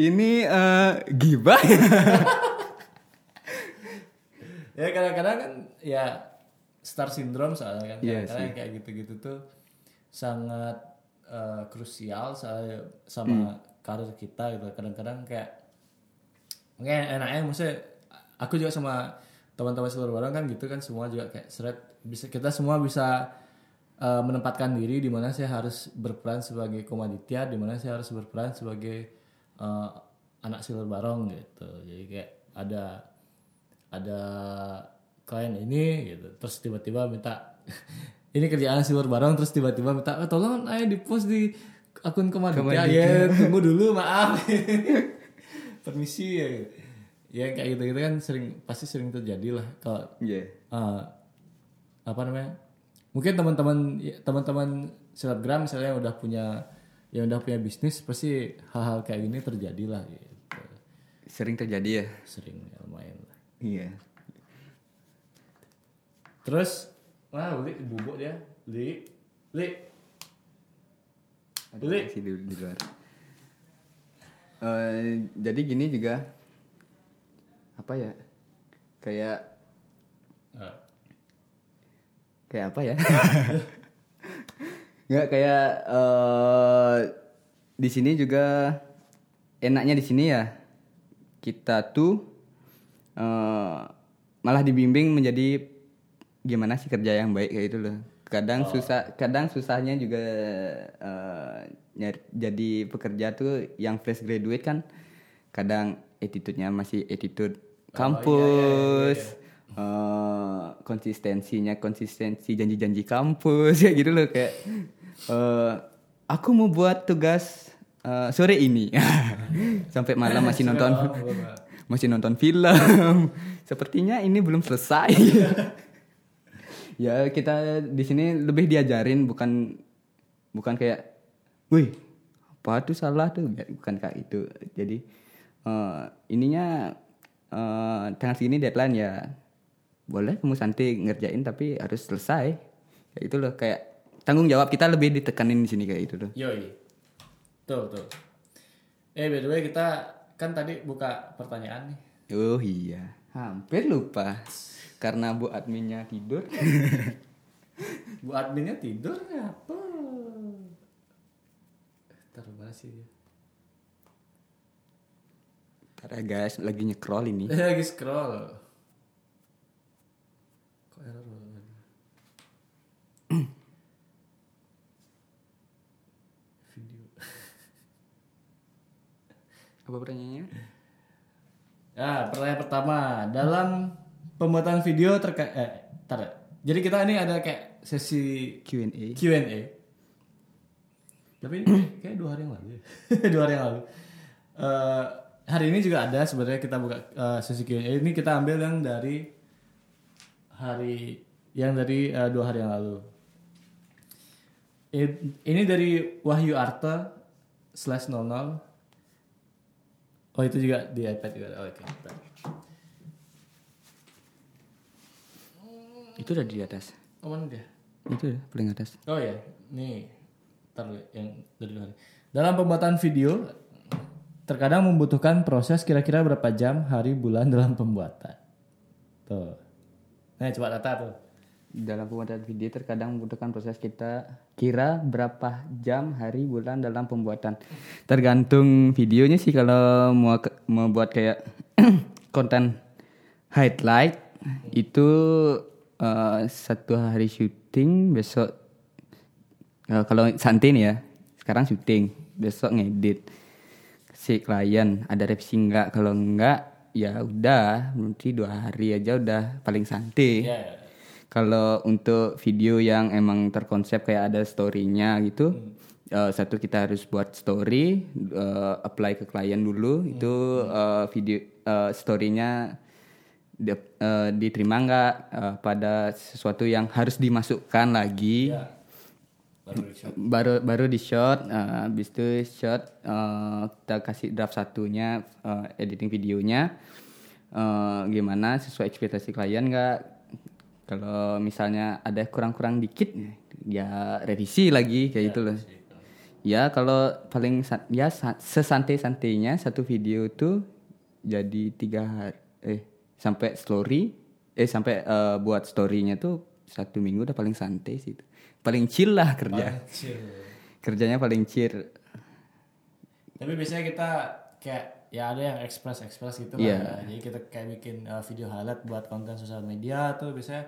ini eh, gibah ya kadang-kadang kan ya star syndrome soalnya kan kadang-kadang yang kayak gitu-gitu tuh sangat eh, krusial soalnya sama karir kita gitu. Kadang-kadang kayak Nggak enaknya maksudnya aku juga sama teman-teman seluruh barang kan gitu kan semua juga kayak seret bisa kita semua bisa eh, menempatkan diri di mana saya harus berperan sebagai komoditia di mana saya harus berperan sebagai eh, anak silver barong gitu. Jadi kayak ada ada klien ini gitu. Terus tiba-tiba minta *laughs* ini kerjaan silver barong terus tiba-tiba minta "Eh, tolong ayo di post di akun komoditia ya tunggu dulu maaf. *laughs* Permisi ya ya kayak gitu gitu kan sering pasti sering terjadi lah. Kalau Iya. eh, apa namanya mungkin teman-teman ya, teman-teman selebgram misalnya yang udah punya yang udah punya bisnis pasti hal-hal kayak gini terjadi lah gitu. Sering terjadi ya? Sering ya, lumayan lah. Iya terus wah li bubuk dia li li Ada Li. masih di, di luar. Eh, jadi gini juga apa ya? Kayak Ah, kayak apa ya? *laughs* Nggak kayak eh di sini juga enaknya di sini ya kita tuh eh malah dibimbing menjadi gimana sih kerja yang baik kayak itu loh. Kadang susah, kadang susahnya juga eh nyari- jadi pekerja tuh yang fresh graduate kan kadang attitude-nya masih attitude kampus. eh, konsistensinya konsistensi janji-janji kampus *laughs* ya gitu loh kayak eh aku mau buat tugas eh, sore ini. *laughs* Sampai malam masih nonton *laughs* masih nonton film. Sepertinya ini belum selesai ya kita di sini lebih diajarin bukan bukan kayak wih apa tuh salah tuh bukan kayak itu jadi eh, ininya eh, tanggal segini deadline ya boleh kamu santai ngerjain tapi harus selesai kayak itu loh kayak tanggung jawab kita lebih ditekanin di sini kayak itu loh Yoi. Tuh, tuh. Eh, by the way kita kan tadi buka pertanyaan nih. oh iya hampir lupa karena bu adminnya tidur *laughs* Bu adminnya tidur apa? Taruh mana sih dia? Karena guys lagi nyekrol ini Eh, *laughs* lagi scroll. Kok error lagi? *clears throat* Video. apa pertanyaannya Ya, pertanyaan pertama. Dalam pembuatan video terkait eh tar. Jadi kita ini ada kayak sesi Q&A Q&A. Tapi ini kayak dua hari yang lalu. ya. *laughs* dua hari yang lalu. Eh, hari ini juga ada sebenarnya kita buka eh, sesi Q&A. Ini kita ambil yang dari hari yang dari eh, dua hari yang lalu. I- Ini dari Wahyu Arta slash 00. Oh itu juga di iPad juga. Oh, Oke. bentar. Itu udah di atas Oh mana dia? itu ya paling atas Oh ya, nih taruh yang dari luar. Dalam pembuatan video terkadang membutuhkan proses kira-kira berapa jam, hari, bulan dalam pembuatan. Tuh. Nah, coba data tuh. dalam pembuatan video terkadang membutuhkan proses kita kira berapa jam hari bulan dalam pembuatan tergantung videonya sih kalau mau ke- mau buat kayak *clears throat* konten highlight itu eh, satu hari syuting besok eh, kalau santai nih ya sekarang syuting besok ngedit. Si klien ada revisi enggak kalau enggak ya udah nanti dua hari aja udah paling santai. Ya. kalau untuk video yang emang terkonsep kayak ada story-nya gitu, eh, satu kita harus buat story, eh, apply ke klien dulu, itu eh, video eh, story-nya di- eh, diterima nggak eh, pada sesuatu yang harus dimasukkan lagi. Ya. Baru di shot. Baru baru di shot, eh, habis itu shot eh, kita kasih draft satunya, eh, editing videonya, eh, gimana sesuai ekspektasi klien nggak? Kalau misalnya ada kurang-kurang dikit, ya revisi lagi kayak gitu loh. Ya kalau paling ya sa- sesantai-santainya satu video tuh jadi tiga hari, eh sampai story, eh sampai eh, buat storynya tuh satu minggu udah paling santai sih. Paling chill lah kerja Chill. kerjanya paling chill Tapi biasanya kita kayak ya ada yang express express gitu Iya. lah. Jadi kita kayak bikin uh, video highlight buat konten sosial media tuh biasanya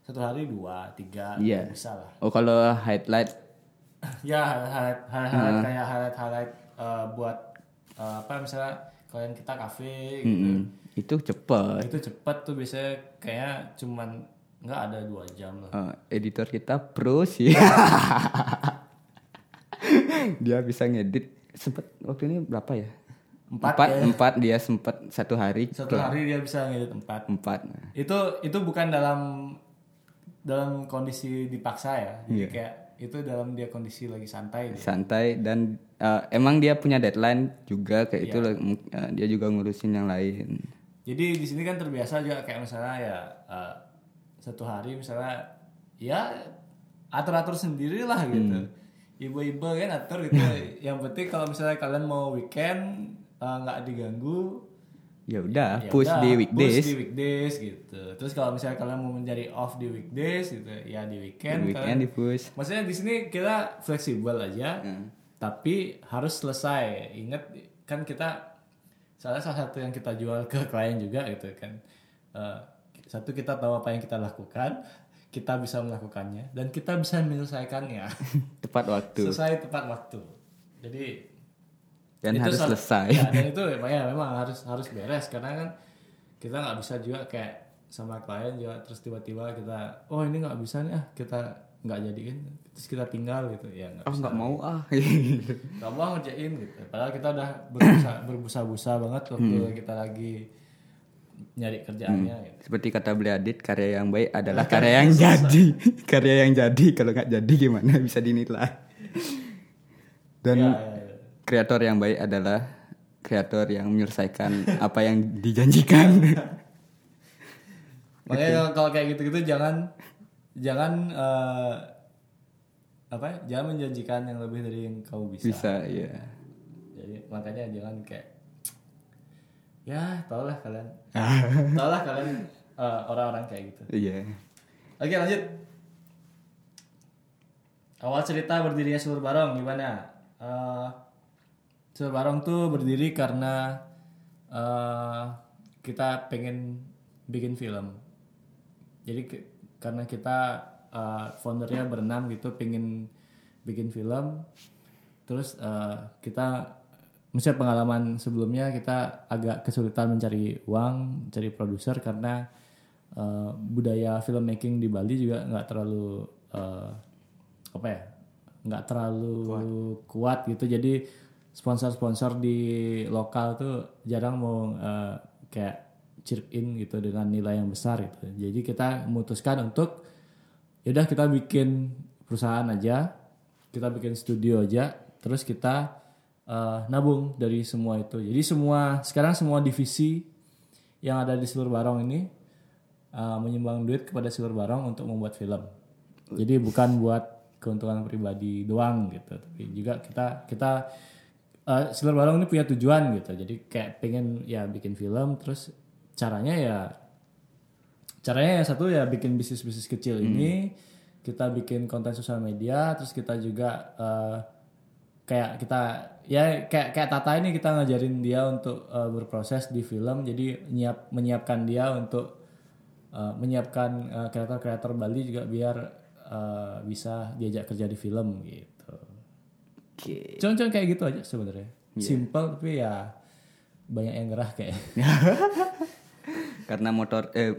satu hari dua tiga Iya. bisa lah. oh kalau highlight *laughs* ya highlight highlight, highlight kayak highlight highlight uh, buat uh, apa misalnya kalian kita kafe gitu. mm, itu cepet itu cepat tuh biasanya kayak cuman nggak ada dua jam lah. Eh, editor kita pro sih *laughs* dia bisa ngedit sempet waktu ini berapa ya Empat empat, ya. empat dia sempat satu hari Satu hari dia bisa ngedit empat. empat Itu itu bukan dalam dalam kondisi dipaksa ya. Jadi Iya. kayak itu dalam dia kondisi lagi santai. santai dan eh, emang dia punya deadline juga kayak Iya. itu eh, dia juga ngurusin yang lain Jadi di sini kan terbiasa juga kayak misalnya ya uh, satu hari misalnya ya atur-atur sendiri lah gitu ibu-ibu kan atur gitu *laughs* yang penting kalau misalnya kalian mau weekend nggak diganggu Ya udah, ya push di weekdays. push di weekdays gitu. Terus kalau misalnya kalian mau mencari off di weekdays gitu ya di weekend, Weekend kalian- di push. maksudnya di sini kita fleksibel aja tapi harus selesai. Ingat kan kita salah salah satu yang kita jual ke klien juga gitu kan. Eh, satu kita tahu apa yang kita lakukan kita bisa melakukannya dan kita bisa menyelesaikannya. *laughs* Tepat waktu. selesai tepat waktu. Jadi Dan itu harus selesai. ya, dan itu ya memang harus harus beres karena kan kita nggak bisa juga kayak sama klien juga terus tiba-tiba kita oh ini nggak bisa nih ah kita nggak jadiin terus kita tinggal gitu ya nggak Oh nggak mau ah. *laughs* nggak mau ngerjain gitu padahal kita udah berbusa berbusa-busa banget waktu Hmm. kita lagi nyari kerjaannya gitu. Seperti kata beli Adit, karya yang baik adalah karya yang jadi. *laughs* karya yang jadi, kalau nggak jadi gimana *laughs* bisa dinilai. Dan Ya, ya, ya. Kreator yang baik adalah kreator yang menyelesaikan apa yang dijanjikan. *laughs* makanya kalau kayak gitu-gitu jangan jangan eh, apa ya, jangan menjanjikan yang lebih dari yang kau bisa. bisa, ya. Jadi makanya jangan kayak ya tau lah kalian. *laughs* tau lah kalian eh, orang-orang kayak gitu. Iya. Oke lanjut. Awal cerita berdirinya Sulur Barong gimana? Eh Sulur Barong tuh berdiri karena eh kita pengen bikin film. Jadi ke- karena kita eh, foundernya berenam gitu pengen bikin film. Terus eh, kita misalnya pengalaman sebelumnya kita agak kesulitan mencari uang, mencari produser karena eh, budaya filmmaking di Bali juga nggak terlalu eh, apa ya, nggak terlalu kuat. gitu. Jadi sponsor-sponsor di lokal tuh jarang mau eh, kayak chip in gitu dengan nilai yang besar gitu. Jadi kita memutuskan untuk yaudah kita bikin perusahaan aja, kita bikin studio aja, terus kita eh, nabung dari semua itu. Jadi semua sekarang semua divisi yang ada di seluruh Barong ini eh, menyumbang duit kepada seluruh Barong untuk membuat film. Jadi bukan buat keuntungan pribadi doang gitu, tapi juga kita kita eh, seluruh Barong ini punya tujuan gitu. Jadi kayak pengen ya bikin film, terus caranya ya caranya yang satu ya bikin bisnis bisnis kecil ini. Kita bikin konten sosial media terus kita juga eh, kayak kita ya kayak kayak Tata ini kita ngajarin dia untuk eh, berproses di film. Jadi nyiap menyiapkan dia untuk eh, menyiapkan kreator-kreator Bali juga biar eh, bisa diajak kerja di film gitu Oke. cuman-cuman kayak gitu aja sebenarnya. Simple tapi ya banyak yang gerah kayak. *laughs* Karena motor eh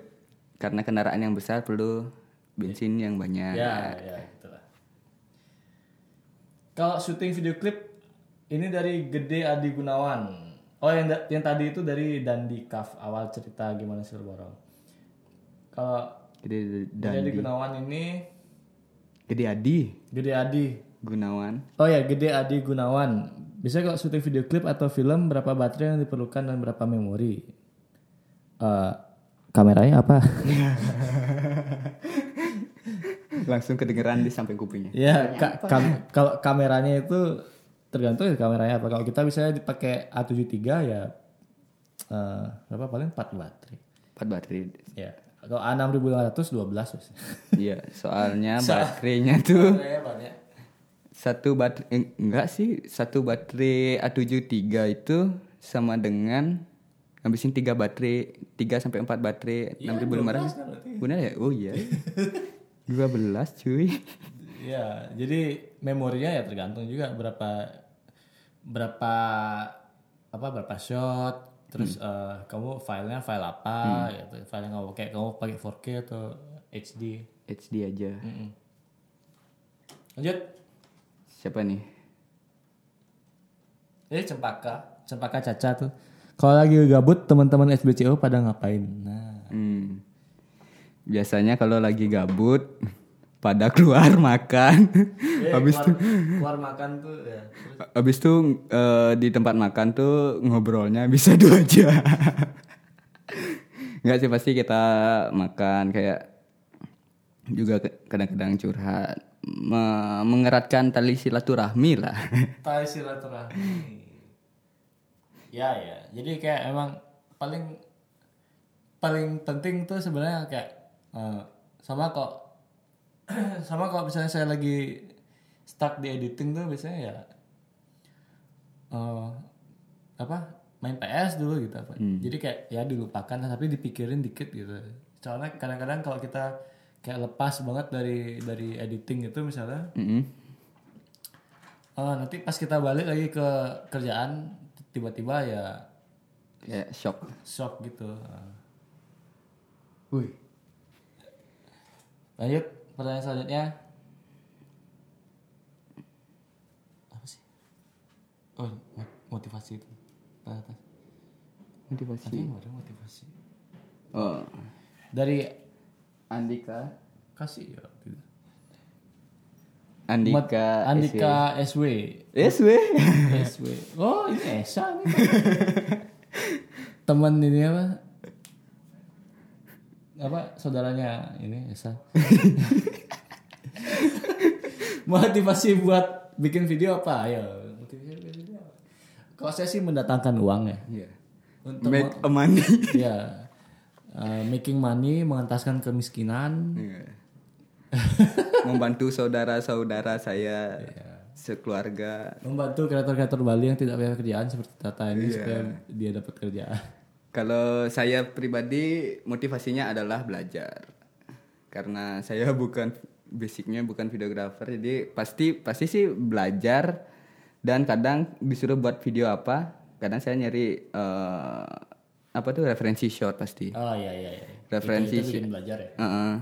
karena kendaraan yang besar perlu bensin yang banyak. ya ya kalau syuting video klip ini dari Gede Adi Gunawan. Oh yang yang tadi itu dari Dandi Kaf. Awal cerita gimana sih Borong? Kalau Gede Gede dan Adi Gunawan ini Gede Adi? Gede Adi Gunawan. oh ya Gede Adi Gunawan bisa kalau syuting video klip atau film berapa baterai yang diperlukan dan berapa memori Eh, kameranya apa *laughs* Langsung kedengeran di samping kupingnya. Ya, ka- kam- kalau kameranya itu tergantung ya kameranya apa. Kalau kita misalnya dipakai A73 ya eh berapa paling 4 baterai. 4 baterai. Ya. Kalau A6500 12 wes. Iya, soalnya *laughs* baterainya tuh Baterainya banyak. Satu baterai eh, enggak sih satu baterai A73 itu sama dengan habisin tiga baterai 3 sampai 4 baterai 6500 kan berarti. benar ya? Oh iya. *laughs* 12 cuy. Ya, jadi memorinya ya tergantung juga berapa berapa apa berapa shot terus eh, kamu filenya file apa gitu. File yang kamu pakai kamu pakai 4K atau HD HD aja. Lanjut siapa nih Ini cempaka, cempaka caca tuh. Kalau lagi gabut teman-teman SBCO pada ngapain? Nah, Hmm. Biasanya kalau lagi gabut pada keluar *laughs* makan. habis keluar, tuh keluar makan tuh ya. Terus, habis tuh eh, di tempat makan tuh ngobrolnya bisa *laughs* dua jam. Enggak sih pasti kita makan kayak juga kadang-kadang curhat Me- mengeratkan tali silaturahmi lah. *laughs* Tali silaturahmi. Ya ya. Jadi kayak emang paling paling penting tuh sebenarnya kayak eh, sama kok *clears throat* sama kalau misalnya saya lagi stuck di editing tuh biasanya ya eh, apa main PS dulu gitu apa. Jadi kayak ya dilupakan tapi dipikirin dikit gitu. Soalnya kadang-kadang kalau kita kayak lepas banget dari dari editing itu misalnya Mm-mm. Oh, nanti pas kita balik lagi ke kerjaan tiba-tiba ya kayak shock shock gitu. Ah. Wih. Lanjut pertanyaan selanjutnya. Apa sih? Oh, mo- motivasi itu. Motivasi motivasi. oh Dari Andika kasih ya. Andika Andika SW. SW SW. Oh, ini Esa nih. Teman ini apa? Apa saudaranya ini Esa. Motivasi buat bikin video apa? Ayo, motivasi bikin video apa? Kalau saya sih mendatangkan uang ya. Iya. Untuk make a money ya uh, making money, mengentaskan kemiskinan. Iya. *laughs* membantu saudara-saudara saya sekeluarga Membantu kreator-kreator Bali yang tidak punya kerjaan seperti Tata ini supaya dia dapat kerjaan. Kalau saya pribadi motivasinya adalah belajar. Karena saya *laughs* bukan basicnya bukan videografer, jadi pasti pasti sih belajar dan kadang disuruh buat video apa, kadang saya nyari eh, apa tuh referensi shot pasti. Oh iya iya iya. Referensi itu, itu bikin belajar ya. Heeh.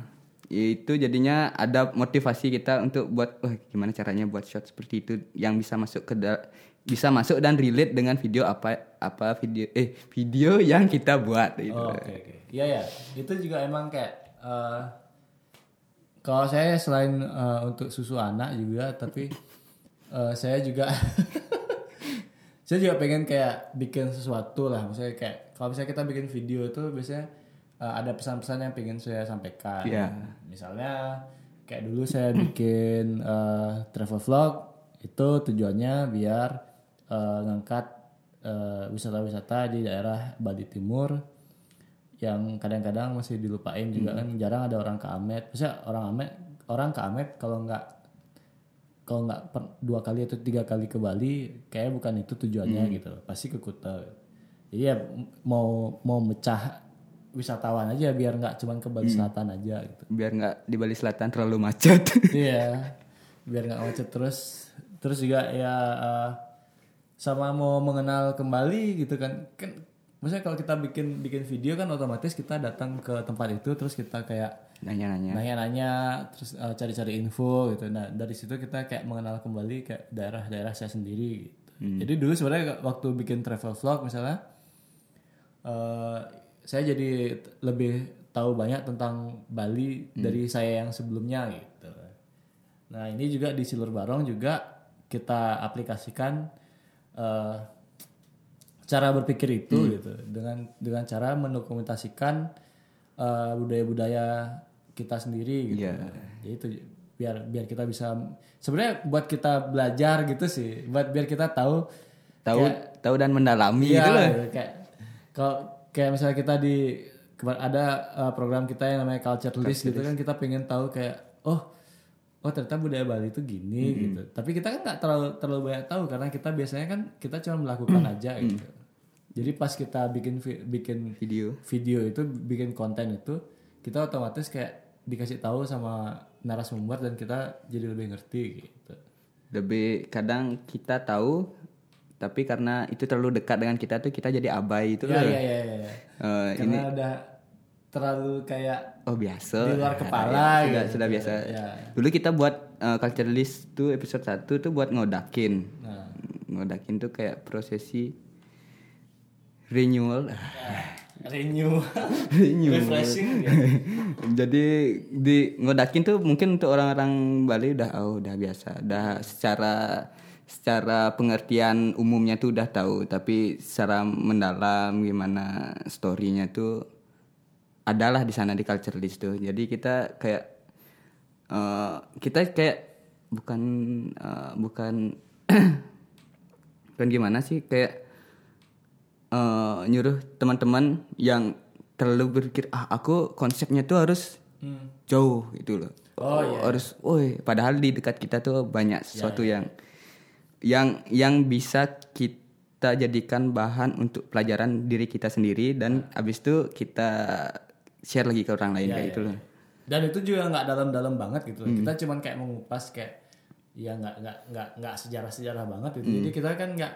itu jadinya ada motivasi kita untuk buat wah gimana caranya buat shot seperti itu yang bisa masuk ke bisa masuk dan relate dengan video apa apa video eh video yang kita buat gitu. Oh, Oke oke. Iya ya. Itu juga emang kayak eh, kalau saya selain eh, untuk susu anak juga, tapi eh, saya juga *laughs* saya juga pengen kayak bikin sesuatu lah. Misalnya kayak kalau misalnya kita bikin video itu biasanya eh, ada pesan-pesan yang pengen saya sampaikan. Iya. Misalnya kayak dulu saya bikin eh, travel vlog itu tujuannya biar eh, ngangkat eh, wisata-wisata di daerah Bali Timur yang kadang-kadang masih dilupain juga kan jarang ada orang ke Amet. Maksudnya orang Amet orang ke Amet kalau nggak kalau nggak dua kali atau tiga kali ke Bali kayak bukan itu tujuannya gitu. Pasti ke Kuta. Jadi ya mau mau mecah wisatawan aja biar nggak cuman ke Bali Selatan aja gitu. Biar nggak di Bali Selatan terlalu macet. *laughs* iya. Biar nggak macet. Terus terus juga ya eh, sama mau mengenal kembali gitu kan. Kan maksudnya kalau kita bikin bikin video kan otomatis kita datang ke tempat itu terus kita kayak Nanya-nanya. nanya-nanya terus eh, cari-cari info gitu. Nah dari situ kita kayak mengenal kembali kayak daerah-daerah saya sendiri gitu. Jadi dulu sebenarnya waktu bikin travel vlog misalnya eh, saya jadi lebih tahu banyak tentang Bali dari saya yang sebelumnya gitu. Nah ini juga di Silur Barong juga kita aplikasikan eh, cara berpikir itu gitu. Dengan dengan cara mendokumentasikan eh, budaya-budaya kita sendiri gitu. Jadi itu biar biar kita bisa sebenarnya buat kita belajar gitu sih, buat biar kita tahu Tahu tahu dan mendalami Iya, gitu lah. gitu. kayak kalau kayak misalnya kita di ada uh, program kita yang namanya culture list gitu kan kita pengen tahu kayak oh oh ternyata budaya Bali itu gini gitu. Tapi kita kan nggak terlalu terlalu banyak tahu karena kita biasanya kan kita cuma melakukan aja gitu. Jadi pas kita bikin bikin Video. video itu bikin konten itu kita otomatis kayak dikasih tahu sama narasumber dan kita jadi lebih ngerti gitu. Lebih kadang kita tahu tapi karena itu terlalu dekat dengan kita tuh kita jadi abai itu loh. iya iya. iya. Karena udah terlalu kayak Oh biasa. Di luar *laughs* kepala sudah, gitu. sudah biasa. Ya. Dulu kita buat uh, culture list tuh episode 1 tuh buat ngodakin. Nah. Ngodakin tuh kayak prosesi renewal. Renew, *laughs* Renew. refreshing. ya. *laughs* Jadi di ngodakin tuh mungkin untuk orang-orang Bali udah oh udah biasa, udah secara secara pengertian umumnya tuh udah tahu, tapi secara mendalam gimana storynya tuh adalah di sana di culture list tuh. Jadi kita kayak eh, kita kayak bukan eh, bukan *clears throat* bukan gimana sih kayak eh, nyuruh teman-teman yang terlalu berpikir ah aku konsepnya tuh harus jauh gitu loh. Oh, iya. harus, woi, padahal di dekat kita tuh banyak sesuatu yang yang yang bisa kita jadikan bahan untuk pelajaran diri kita sendiri dan abis itu kita share lagi ke orang lain Iya, kayak iya, gitu loh. iya. Dan itu juga nggak dalam-dalam banget gitu. Hmm. Kita cuman kayak mengupas kayak ya nggak nggak nggak nggak sejarah-sejarah banget gitu. Hmm. Jadi kita kan nggak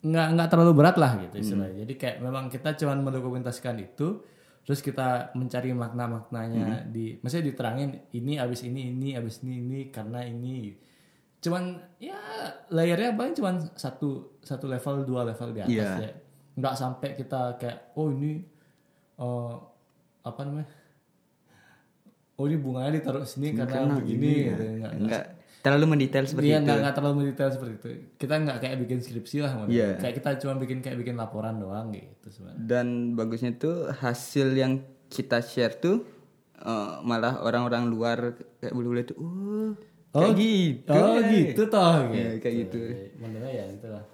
nggak nggak terlalu berat lah gitu istilahnya. Jadi kayak memang kita cuman mendokumentasikan itu terus kita mencari makna-maknanya Hmm. di maksudnya diterangin ini abis ini ini abis ini ini karena ini cuman ya layernya paling cuman satu satu level dua level di atas Iya. ya nggak sampai kita kayak oh ini eh, apa namanya oh ini bunganya ditaruh sini karena, begini ya. gitu. nggak Enggak terlalu mendetail seperti Iya itu. nggak nggak terlalu mendetail seperti itu. Kita nggak kayak bikin skripsi lah. Iya. kayak kita cuma bikin kayak bikin laporan doang gitu sebenarnya. Dan bagusnya tuh hasil yang kita share tuh eh, malah orang-orang luar kayak bule-bule tuh, uh, kayak gitu. Oh ya." gitu toh. Iya, kayak gitu. Modelnya ya gitu lah.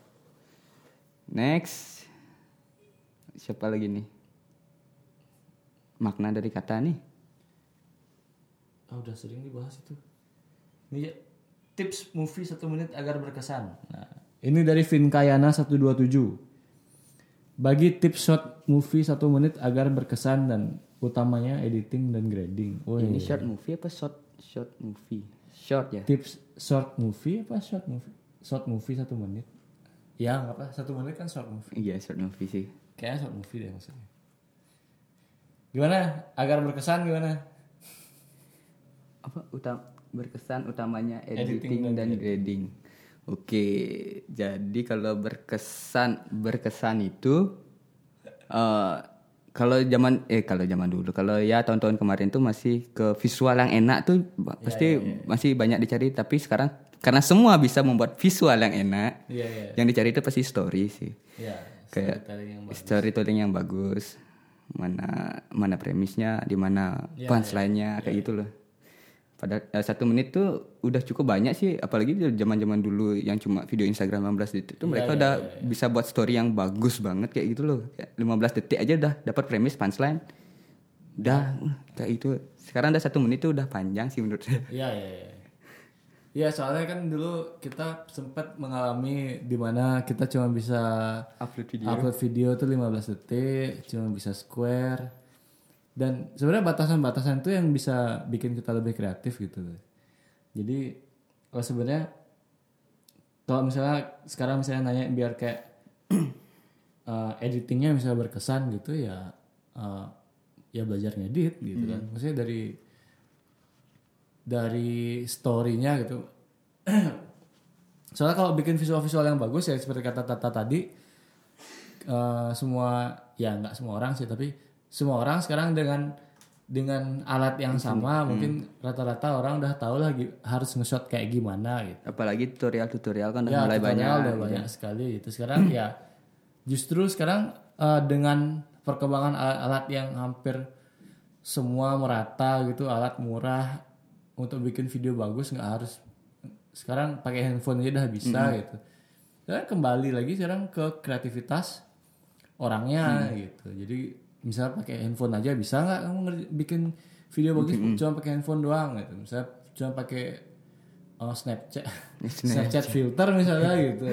Next, siapa lagi nih? Makna dari kata nih. Ah udah sering dibahas itu. Ini ya, tips movie satu menit agar berkesan. Nah, ini dari Vinkayana 127. Bagi tips short movie satu menit agar berkesan dan utamanya editing dan grading. Oh, Ini short movie apa short short movie? Short ya. tips short movie apa short movie? Short movie satu menit. Ya nggak apa satu menit kan short movie. Iya short movie sih. Kayaknya short movie deh maksudnya. Gimana? Agar berkesan gimana? Apa utam berkesan utamanya Editing editing, dan grading. Oke, jadi kalau berkesan berkesan itu eh kalau zaman eh kalau zaman dulu kalau ya tahun-tahun kemarin tuh masih ke visual yang enak tuh ba- pasti masih banyak dicari tapi sekarang karena semua bisa membuat visual yang enak Iya iya. yang dicari itu pasti story sih Iya. kayak storytelling yang bagus. storytelling yang bagus mana mana premisnya di mana Iya, punchline-nya kayak gitu loh pada eh, satu menit tuh udah cukup banyak sih apalagi zaman zaman dulu yang cuma video Instagram 15 detik tuh mereka udah bisa buat story yang bagus banget kayak gitu loh. Kayak 15 detik aja udah dapat premis punchline. Udah uh, kayak itu sekarang udah satu menit tuh udah panjang sih menurut saya. Iya iya iya. Iya soalnya kan dulu kita sempat mengalami di mana kita cuma bisa upload video. upload video tuh 15 detik, cuma bisa square. Dan sebenarnya batasan-batasan itu yang bisa bikin kita lebih kreatif gitu. Jadi kalau sebenarnya kalau misalnya sekarang misalnya nanya biar kayak *clears throat* eh, editingnya bisa berkesan gitu ya eh, ya belajar ngedit gitu kan. Maksudnya dari dari story-nya gitu. *clears throat* Soalnya kalau bikin visual-visual yang bagus ya seperti kata Tata tadi eh, semua ya nggak semua orang sih tapi semua orang sekarang dengan dengan alat yang sama mungkin rata-rata orang udah tahu lah harus nge-shot kayak gimana gitu. apalagi tutorial-tutorial kan udah Ya, mulai banyak udah banyak sekali gitu. Sekarang ya justru sekarang eh, dengan perkembangan alat-alat yang hampir semua merata gitu, alat murah untuk bikin video bagus nggak harus sekarang pakai handphone aja udah bisa gitu. Dan kembali lagi sekarang ke kreativitas orangnya gitu. Jadi misalnya pakai handphone aja bisa nggak kamu bikin video bagus cuma pakai handphone doang gitu. Misalnya cuma pakai oh, Snapchat, *laughs* Snapchat filter misalnya gitu.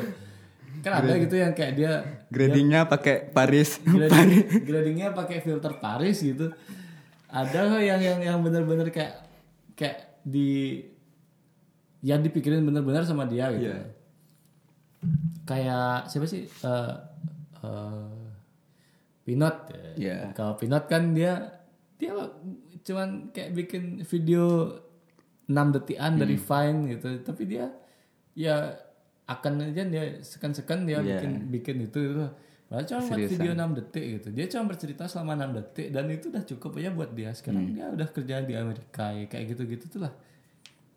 Kan ada gitu yang kayak dia gradingnya pakai Paris grading, *laughs* gradingnya pakai filter Paris gitu. Ada yang yang yang benar-benar kayak kayak di yang dipikirin benar-benar sama dia gitu. Iya. Kayak siapa sih? Eh eh, Pinot. ya. Iya. Kalau Pinot kan dia dia cuman kayak bikin video 6 detikan dari Hmm. Vine gitu. Tapi dia ya akan aja dia sekan-sekan dia Iya. bikin bikin itu gitu. Padahal cuma buat video 6 detik gitu. Dia cuma bercerita selama 6 detik dan itu udah cukup aja buat dia. Sekarang Hmm. dia udah kerja di Amerika ya, kayak gitu-gitu tuh lah.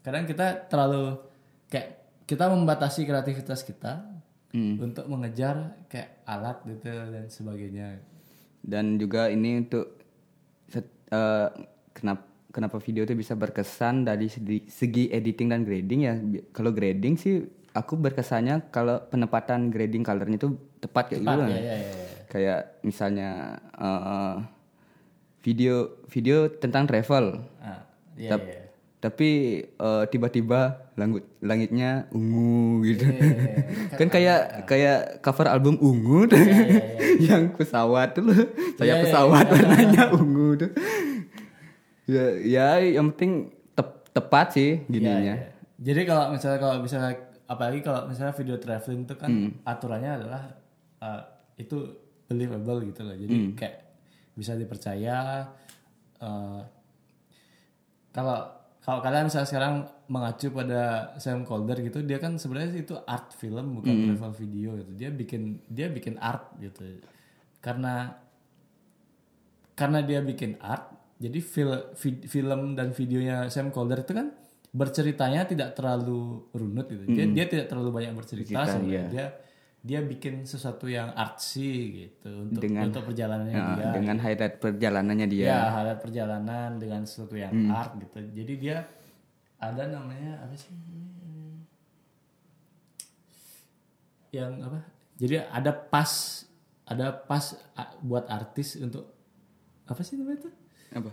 Kadang kita terlalu kayak kita membatasi kreativitas kita Hmm. untuk mengejar kayak alat gitu dan sebagainya. Dan juga ini untuk set- eh, kenapa kenapa video itu bisa berkesan dari segi, editing dan grading ya. Kalau grading sih aku berkesannya kalau penempatan grading colornya itu tepat kayak gitu. ya, lah. ya, ya, ya. Kayak misalnya eh, video video tentang travel. Ah, iya, Tap- iya. Tapi eh, tiba-tiba langit langitnya ungu gitu. Iya, iya, iya. *laughs* kan kayak kayak cover album ungu tuh. *laughs* yang pesawat tuh loh. Saya Iya, iya, pesawat iya. warnanya ungu tuh. Ya ya yang penting tep- tepat sih Iya, gininya. iya. Jadi kalau misalnya kalau misalnya apalagi kalau misalnya video traveling itu kan aturannya adalah uh, itu believable gitu loh. Jadi kayak bisa dipercaya. uh, kalau kalau kalian misalnya sekarang mengacu pada Sam Calder gitu, dia kan sebenarnya itu art film bukan travel video gitu. Dia bikin dia bikin art gitu. Karena karena dia bikin art, jadi fil- vid- film dan videonya Sam Calder itu kan berceritanya tidak terlalu runut gitu. Dia dia tidak terlalu banyak bercerita sebenarnya. Dia dia bikin sesuatu yang artsy gitu untuk untuk perjalanannya Nah, dia. dengan highlight perjalanannya dia. Ya, highlight perjalanan dengan sesuatu yang art gitu. Jadi dia ada namanya apa sih? Yang apa? Jadi ada pas ada pas buat artis untuk apa sih namanya itu? Apa?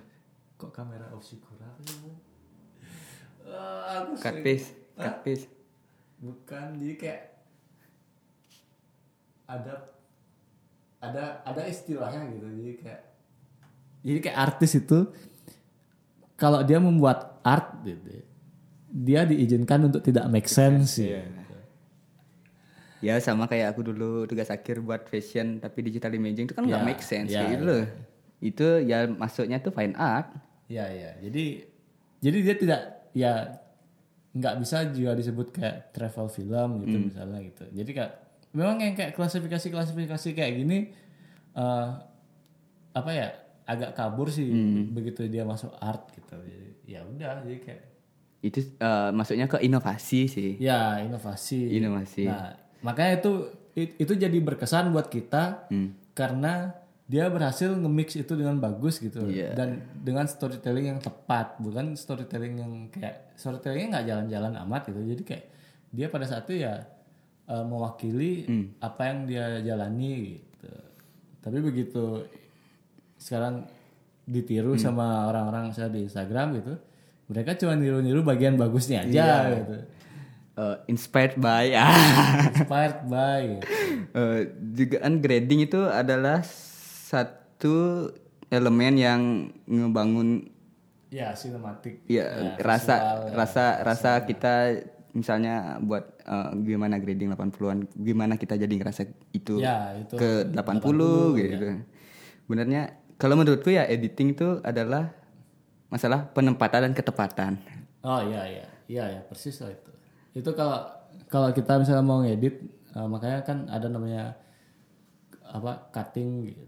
Kok kamera Oshikura apa sih? Ah, aku Cut sering- cut. Bukan, jadi kayak ada ada ada istilahnya gitu. Jadi kayak jadi kayak artis itu kalau dia membuat art gitu, dia diizinkan untuk tidak make sense ya. Ya sama kayak aku dulu tugas akhir buat fashion tapi digital imaging itu kan nggak Ya, make sense ya, kayak gitu loh. Itu ya masuknya tuh fine art. Ya ya. Jadi jadi dia tidak ya nggak bisa juga disebut kayak travel film gitu misalnya gitu. Jadi kayak memang yang kayak klasifikasi-klasifikasi kayak gini eh apa ya agak kabur sih begitu dia masuk art gitu. Jadi ya udah jadi kayak Itu eh, masuknya ke inovasi sih. ya inovasi. Inovasi. Nah, makanya itu it- itu jadi berkesan buat kita Hmm. karena dia berhasil nge-mix itu dengan bagus gitu Iya. dan dengan storytelling yang tepat, bukan storytelling yang kayak storytellingnya nggak jalan-jalan amat gitu. Jadi kayak dia pada saat itu ya eh, mewakili Hmm. apa yang dia jalani gitu. Tapi begitu sekarang ditiru Hmm. sama orang-orang saya di Instagram gitu, mereka cuma niru-niru bagian bagusnya aja Iya. gitu. Eh, inspired by. *laughs* Inspired by. Eh, juga kan grading itu adalah satu elemen yang ngebangun Ya, sinematik. ya rasa rasa rasa kita misalnya buat eh, gimana grading 80-an gimana kita jadi ngerasa itu Ya, itu ke 80, gitu. Benernya kalau menurutku ya editing itu adalah masalah penempatan dan ketepatan. Oh iya iya. Iya ya, persis lah itu. Itu kalau kalau kita misalnya mau ngedit eh, makanya kan ada namanya apa cutting gitu.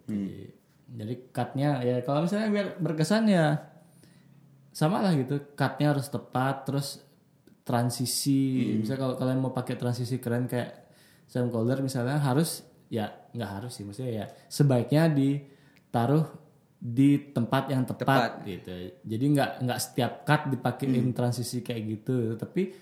Jadi cutnya ya kalau misalnya biar berkesan ya sama lah gitu. Cutnya harus tepat terus transisi. Misalnya kalau kalian mau pakai transisi keren kayak Sam Calder misalnya harus ya nggak harus sih maksudnya ya sebaiknya ditaruh di tempat yang tepat, gitu. Jadi nggak nggak setiap cut dipakein transisi kayak gitu, tapi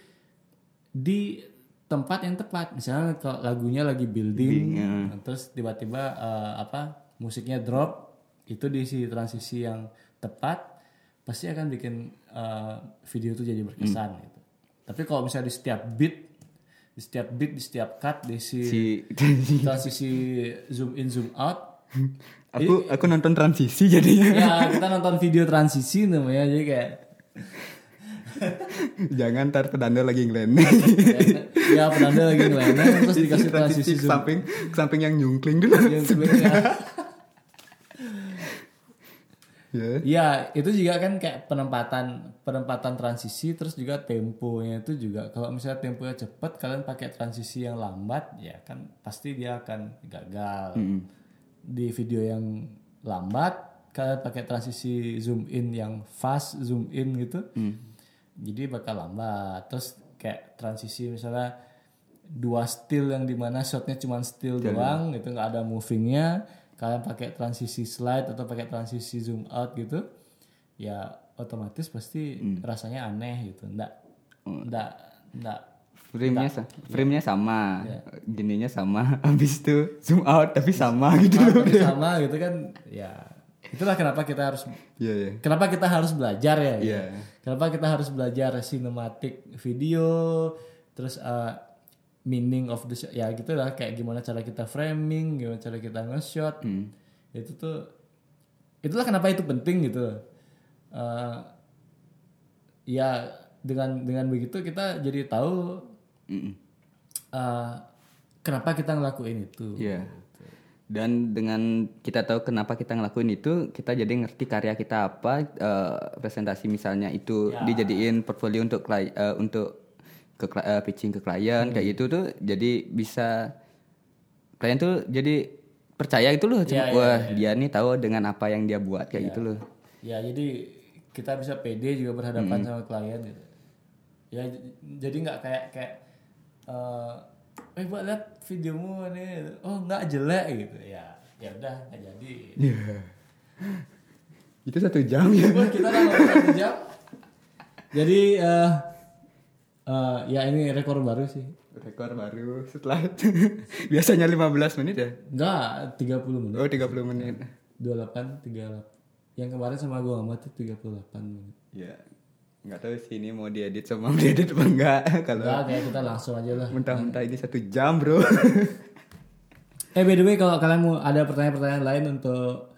di tempat yang tepat. Misalnya kalau lagunya lagi building, terus tiba-tiba eh, apa musiknya drop, itu diisi transisi yang tepat, pasti akan bikin eh, video itu jadi berkesan gitu. Tapi kalau misalnya di setiap beat, di setiap beat, di setiap cut diisi Si transisi zoom in zoom out, *laughs* aku aku nonton transisi jadinya. ya kita nonton video transisi namanya jadi kayak *laughs* Jangan ntar pedanda lagi ngeleneh. *laughs* ya penanda lagi ngeleneh terus dikasih transisi transisi zoom samping samping yang nyungkling dulu. yang sebenarnya Ya. ya itu juga kan kayak penempatan penempatan transisi terus juga temponya itu juga. Kalau misalnya temponya cepat kalian pakai transisi yang lambat ya kan pasti dia akan gagal. Di video yang lambat kalian pakai transisi zoom in yang fast zoom in gitu jadi bakal lambat. Terus kayak transisi misalnya dua still yang di mana shotnya cuma still doang gitu nggak ada movingnya kalian pakai transisi slide atau pakai transisi zoom out gitu ya otomatis pasti Hmm. rasanya aneh gitu nggak nggak nggak Frame-nya sa- frame-nya sama, Iya. gininya sama, *laughs* habis itu zoom out tapi sama gitu loh. tapi sama gitu kan ya itulah kenapa kita harus Iya iya. kenapa kita harus belajar ya gitu. Iya. kenapa kita harus belajar sinematik video terus uh, meaning of the shot ya gitu lah kayak gimana cara kita framing gimana cara kita nge-shot. Hmm. itu tuh itulah kenapa itu penting gitu. Uh, ya dengan dengan begitu kita jadi tahu uh, kenapa kita ngelakuin itu. Iya. Dan dengan kita tahu kenapa kita ngelakuin itu, kita jadi ngerti karya kita apa, eh, presentasi misalnya itu dijadiin portfolio untuk eh, untuk ke eh, pitching ke klien kayak gitu tuh, jadi bisa klien tuh jadi percaya gitu loh, cuma, Iya, iya, wah dia nih tahu dengan apa yang dia buat kayak gitu loh. ya jadi kita bisa pede juga berhadapan sama klien gitu. Ya jadi nggak kayak kayak eh eh buat lihat videomu nih oh nggak jelek gitu. Ya ya udah nggak jadi. Itu satu jam ya. Kita satu jam. Jadi eh eh, ya ini rekor baru sih Rekor baru setelah *laughs* biasanya 15 menit ya. Enggak, 30 menit. Oh 30 menit. 28, 38. Yang kemarin sama gua Ahmad tuh 38 menit. Ya. Nggak tahu sih ini mau diedit sama mau diedit apa enggak *laughs* kalau Enggak, kayak kita langsung aja lah. mentah-mentah ini satu jam bro *laughs* Eh by the way kalau kalian mau ada pertanyaan-pertanyaan lain untuk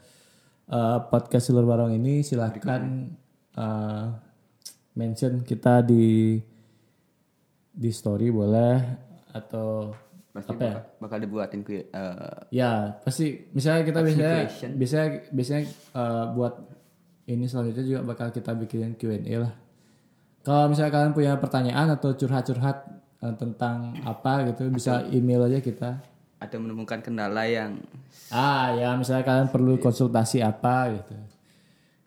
uh, podcast Silur Barong ini silahkan uh, mention kita di di story boleh atau pasti apa ya? bakal, bakal dibuatin eh, Ya pasti misalnya kita biasanya biasanya biasanya uh, buat ini selanjutnya juga bakal kita bikin Q&A lah. Kalau misalnya kalian punya pertanyaan atau curhat-curhat uh, tentang apa gitu bisa email aja kita. atau menemukan kendala yang Ah ya misalnya kalian perlu konsultasi apa gitu.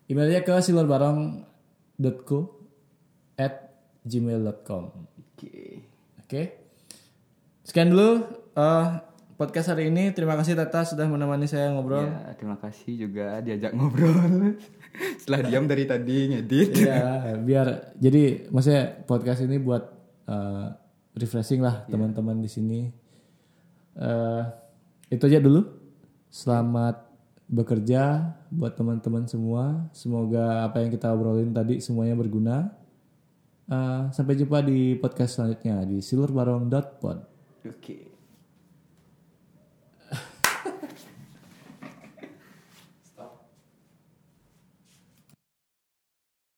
Emailnya ke silurbarong.co at gmail.com oke Oke. Sekian dulu eh, podcast hari ini. Terima kasih Tata sudah menemani saya ngobrol. ya terima kasih juga diajak ngobrol *laughs* setelah diam dari tadi ngedit Iya, biar jadi maksudnya podcast ini buat eh, refreshing lah teman-teman di sini. Eh, itu aja dulu. Selamat bekerja buat teman-teman semua. Semoga apa yang kita obrolin tadi semuanya berguna. Eh, sampai jumpa di podcast selanjutnya di silurbarong.pod. oke